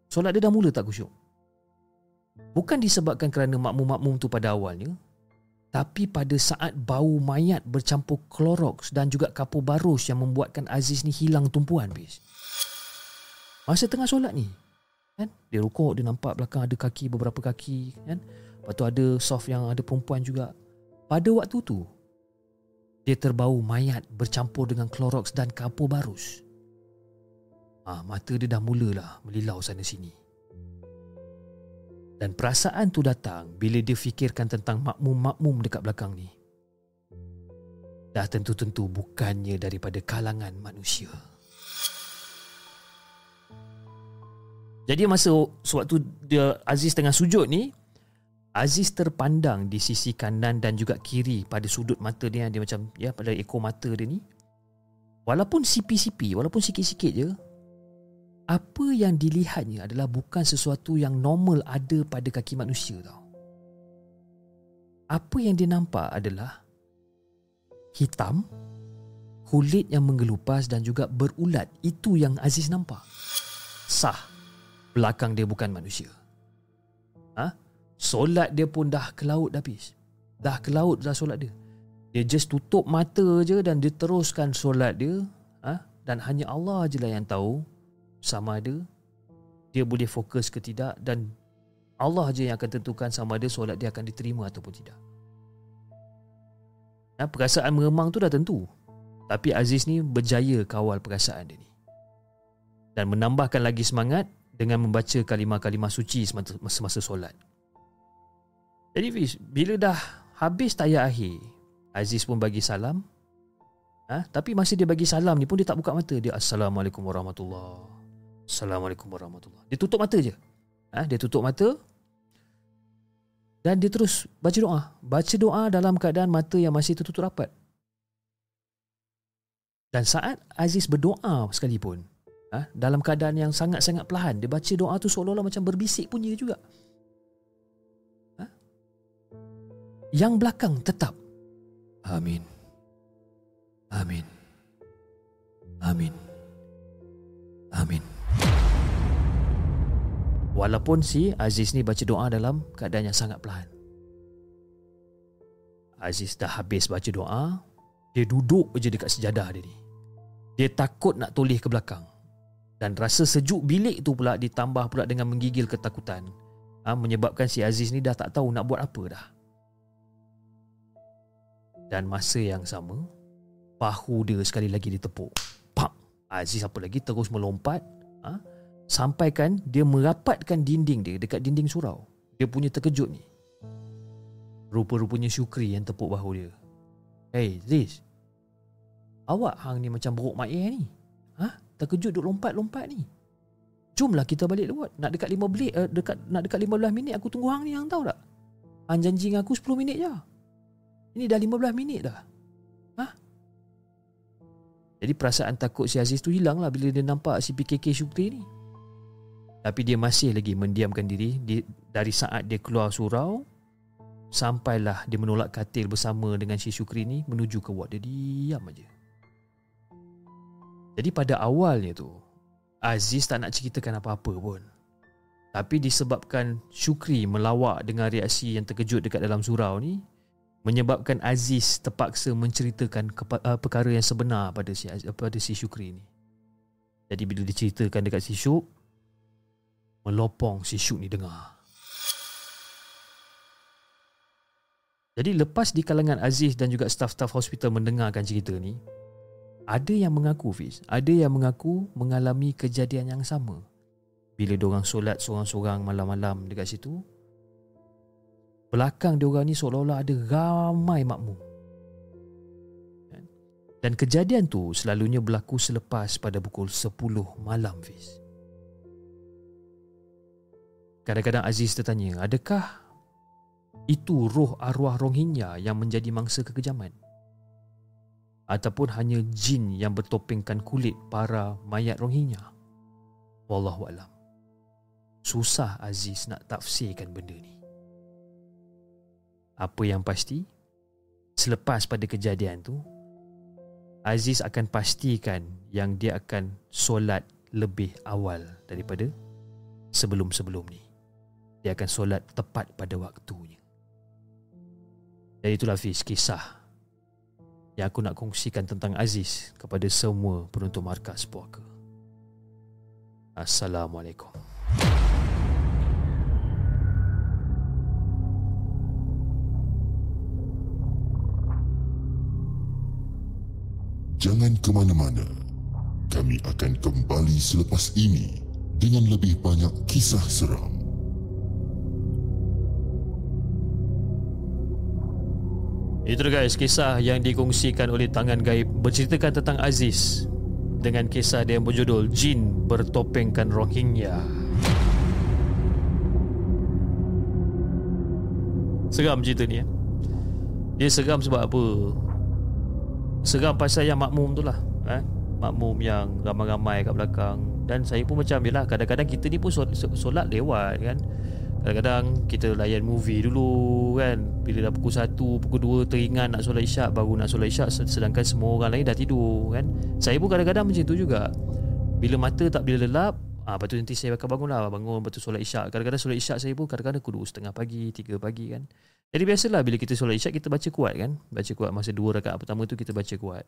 S1: Solat dia dah mula tak kusyuk. Bukan disebabkan kerana makmum-makmum tu pada awalnya, tapi pada saat bau mayat bercampur Clorox dan juga kapur barus yang membuatkan Aziz ni hilang tumpuan bis. Masa tengah solat ni, kan? Dia rukuk, dia nampak belakang ada kaki beberapa kaki, kan? Lepas tu ada soft yang ada perempuan juga. Pada waktu tu, dia terbau mayat bercampur dengan Clorox dan kapur barus. Ah, mata dia dah mulalah melilau sana sini. Dan perasaan tu datang bila dia fikirkan tentang makmum-makmum dekat belakang ni. Dah tentu-tentu bukannya daripada kalangan manusia. Jadi masa sewaktu dia Aziz tengah sujud ni, Aziz terpandang di sisi kanan dan juga kiri pada sudut mata dia dia macam ya pada ekor mata dia ni. Walaupun sipi-sipi, walaupun sikit-sikit je, apa yang dilihatnya adalah bukan sesuatu yang normal ada pada kaki manusia tau. Apa yang dia nampak adalah hitam, kulit yang menggelupas dan juga berulat. Itu yang Aziz nampak. Sah, belakang dia bukan manusia. Ha? Solat dia pun dah ke laut habis. Dah ke laut dah solat dia. Dia just tutup mata je dan dia teruskan solat dia. Ha? Dan hanya Allah je lah yang tahu sama ada dia boleh fokus ke tidak dan Allah je yang akan tentukan sama ada solat dia akan diterima ataupun tidak. Nah, perasaan meremang tu dah tentu. Tapi Aziz ni berjaya kawal perasaan dia ni. Dan menambahkan lagi semangat dengan membaca kalimah-kalimah suci semasa-masa solat. Jadi Fiz, bila dah habis tayat akhir, Aziz pun bagi salam. Ha? Tapi masih dia bagi salam ni pun dia tak buka mata. Dia Assalamualaikum warahmatullahi Assalamualaikum warahmatullahi Dia tutup mata je ha? Dia tutup mata Dan dia terus baca doa Baca doa dalam keadaan mata yang masih tertutup rapat Dan saat Aziz berdoa sekalipun ha? Dalam keadaan yang sangat-sangat perlahan Dia baca doa tu seolah-olah macam berbisik punya juga Yang belakang tetap. Amin. Amin. Amin. Amin. Walaupun si Aziz ni baca doa dalam keadaan yang sangat perlahan. Aziz dah habis baca doa, dia duduk je dekat sejadah dia ni. Dia takut nak toleh ke belakang. Dan rasa sejuk bilik tu pula ditambah pula dengan menggigil ketakutan. Ha, menyebabkan si Aziz ni dah tak tahu nak buat apa dah. Dan masa yang sama, bahu dia sekali lagi ditepuk. Pak! Aziz apa lagi terus melompat. Ha? Sampaikan dia merapatkan dinding dia dekat dinding surau. Dia punya terkejut ni. Rupa-rupanya Syukri yang tepuk bahu dia. Hey, Ziz. Awak hang ni macam beruk mak ni. Ha? Terkejut duk lompat-lompat ni. Jomlah kita balik lewat. Nak dekat 5 belik, uh, dekat, nak dekat 15 minit aku tunggu hang ni hang tahu tak? Hang janji dengan aku 10 minit je. Ini dah 15 minit dah. Ha? Jadi perasaan takut si Aziz tu hilang lah bila dia nampak si PKK Syukri ni. Tapi dia masih lagi mendiamkan diri di, dari saat dia keluar surau sampailah dia menolak katil bersama dengan si Syukri ni menuju ke wad dia diam aja. Jadi pada awalnya tu Aziz tak nak ceritakan apa-apa pun. Tapi disebabkan Syukri melawak dengan reaksi yang terkejut dekat dalam surau ni menyebabkan Aziz terpaksa menceritakan uh, perkara yang sebenar pada si pada si Syukri ni. Jadi bila diceritakan dekat si Syuk melopong si Syuk ni dengar. Jadi lepas di kalangan Aziz dan juga staf-staf hospital mendengarkan cerita ni, ada yang mengaku Fiz Ada yang mengaku Mengalami kejadian yang sama Bila diorang solat Seorang-seorang malam-malam Dekat situ Belakang diorang ni Seolah-olah ada ramai makmum kan? Dan kejadian tu Selalunya berlaku selepas Pada pukul 10 malam Fiz Kadang-kadang Aziz tertanya Adakah itu roh arwah Rohingya yang menjadi mangsa kekejaman? ataupun hanya jin yang bertopengkan kulit para mayat Rohingya. Wallahu alam. Susah Aziz nak tafsirkan benda ni. Apa yang pasti, selepas pada kejadian tu, Aziz akan pastikan yang dia akan solat lebih awal daripada sebelum-sebelum ni. Dia akan solat tepat pada waktunya. Dan itulah Fiz kisah yang aku nak kongsikan tentang Aziz kepada semua penonton markas puaka. Assalamualaikum.
S2: Jangan ke mana-mana. Kami akan kembali selepas ini dengan lebih banyak kisah seram.
S1: Itu guys kisah yang dikongsikan oleh tangan gaib berceritakan tentang Aziz dengan kisah dia yang berjudul Jin bertopengkan Rohingya. Seram cerita ni ya. Dia seram sebab apa? Seram pasal yang makmum tu lah eh? Makmum yang ramai-ramai kat belakang. Dan saya pun macam Yelah kadang-kadang kita ni pun solat lewat kan? Kadang-kadang kita layan movie dulu kan? Bila dah pukul 1, pukul 2 teringat nak solat isyak Baru nak solat isyak sedangkan semua orang lain dah tidur kan? Saya pun kadang-kadang macam tu juga. Bila mata tak bila lelap ah, Lepas tu nanti saya akan bangun lah. Bangun lepas tu solat isyak. Kadang-kadang solat isyak saya pun kadang-kadang 2 setengah pagi 3 pagi kan. Jadi biasalah bila kita solat isyak kita baca kuat kan. Baca kuat masa 2 rakaat pertama tu kita baca kuat.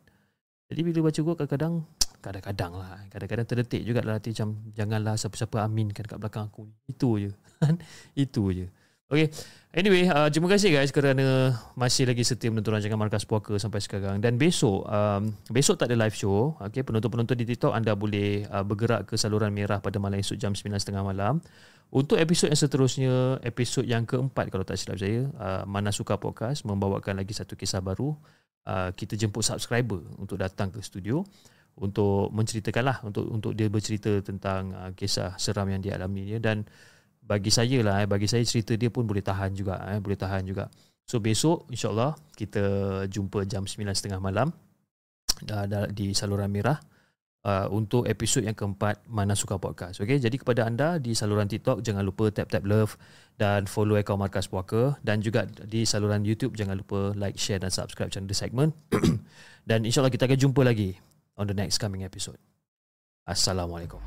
S1: Jadi bila baca kuat kadang-kadang (tsk) kadang-kadang lah. Kadang-kadang terdetik juga lah macam janganlah siapa-siapa aminkan kat belakang aku. Itu je. (laughs) Itu je. Okay Anyway uh, Terima kasih guys Kerana Masih lagi setia Menonton rancangan Markas Puaka Sampai sekarang. Dan besok um, Besok tak ada live show. Okay Penonton-penonton di TikTok Anda boleh uh, Bergerak ke saluran merah Pada malam esok Jam 9.30 malam. Untuk episod yang seterusnya Episod yang keempat Kalau tak silap saya uh, Mana Suka Podcast Membawakan lagi satu kisah baru. Uh, Kita jemput subscriber Untuk datang ke studio untuk menceritakan lah untuk untuk dia bercerita tentang uh, kisah seram yang dia alami dan bagi saya lah eh, bagi saya cerita dia pun boleh tahan juga eh, boleh tahan juga so besok insyaallah kita jumpa jam 9.30 malam uh, di saluran merah uh, untuk episod yang keempat Mana Suka Podcast. Okay, jadi kepada anda di saluran TikTok jangan lupa tap-tap love dan follow akaun Markas Puaka dan juga di saluran YouTube jangan lupa like, share dan subscribe channel The Segment. (clears throat) dan insyaAllah kita akan jumpa lagi on the next coming episode. Assalamualaikum.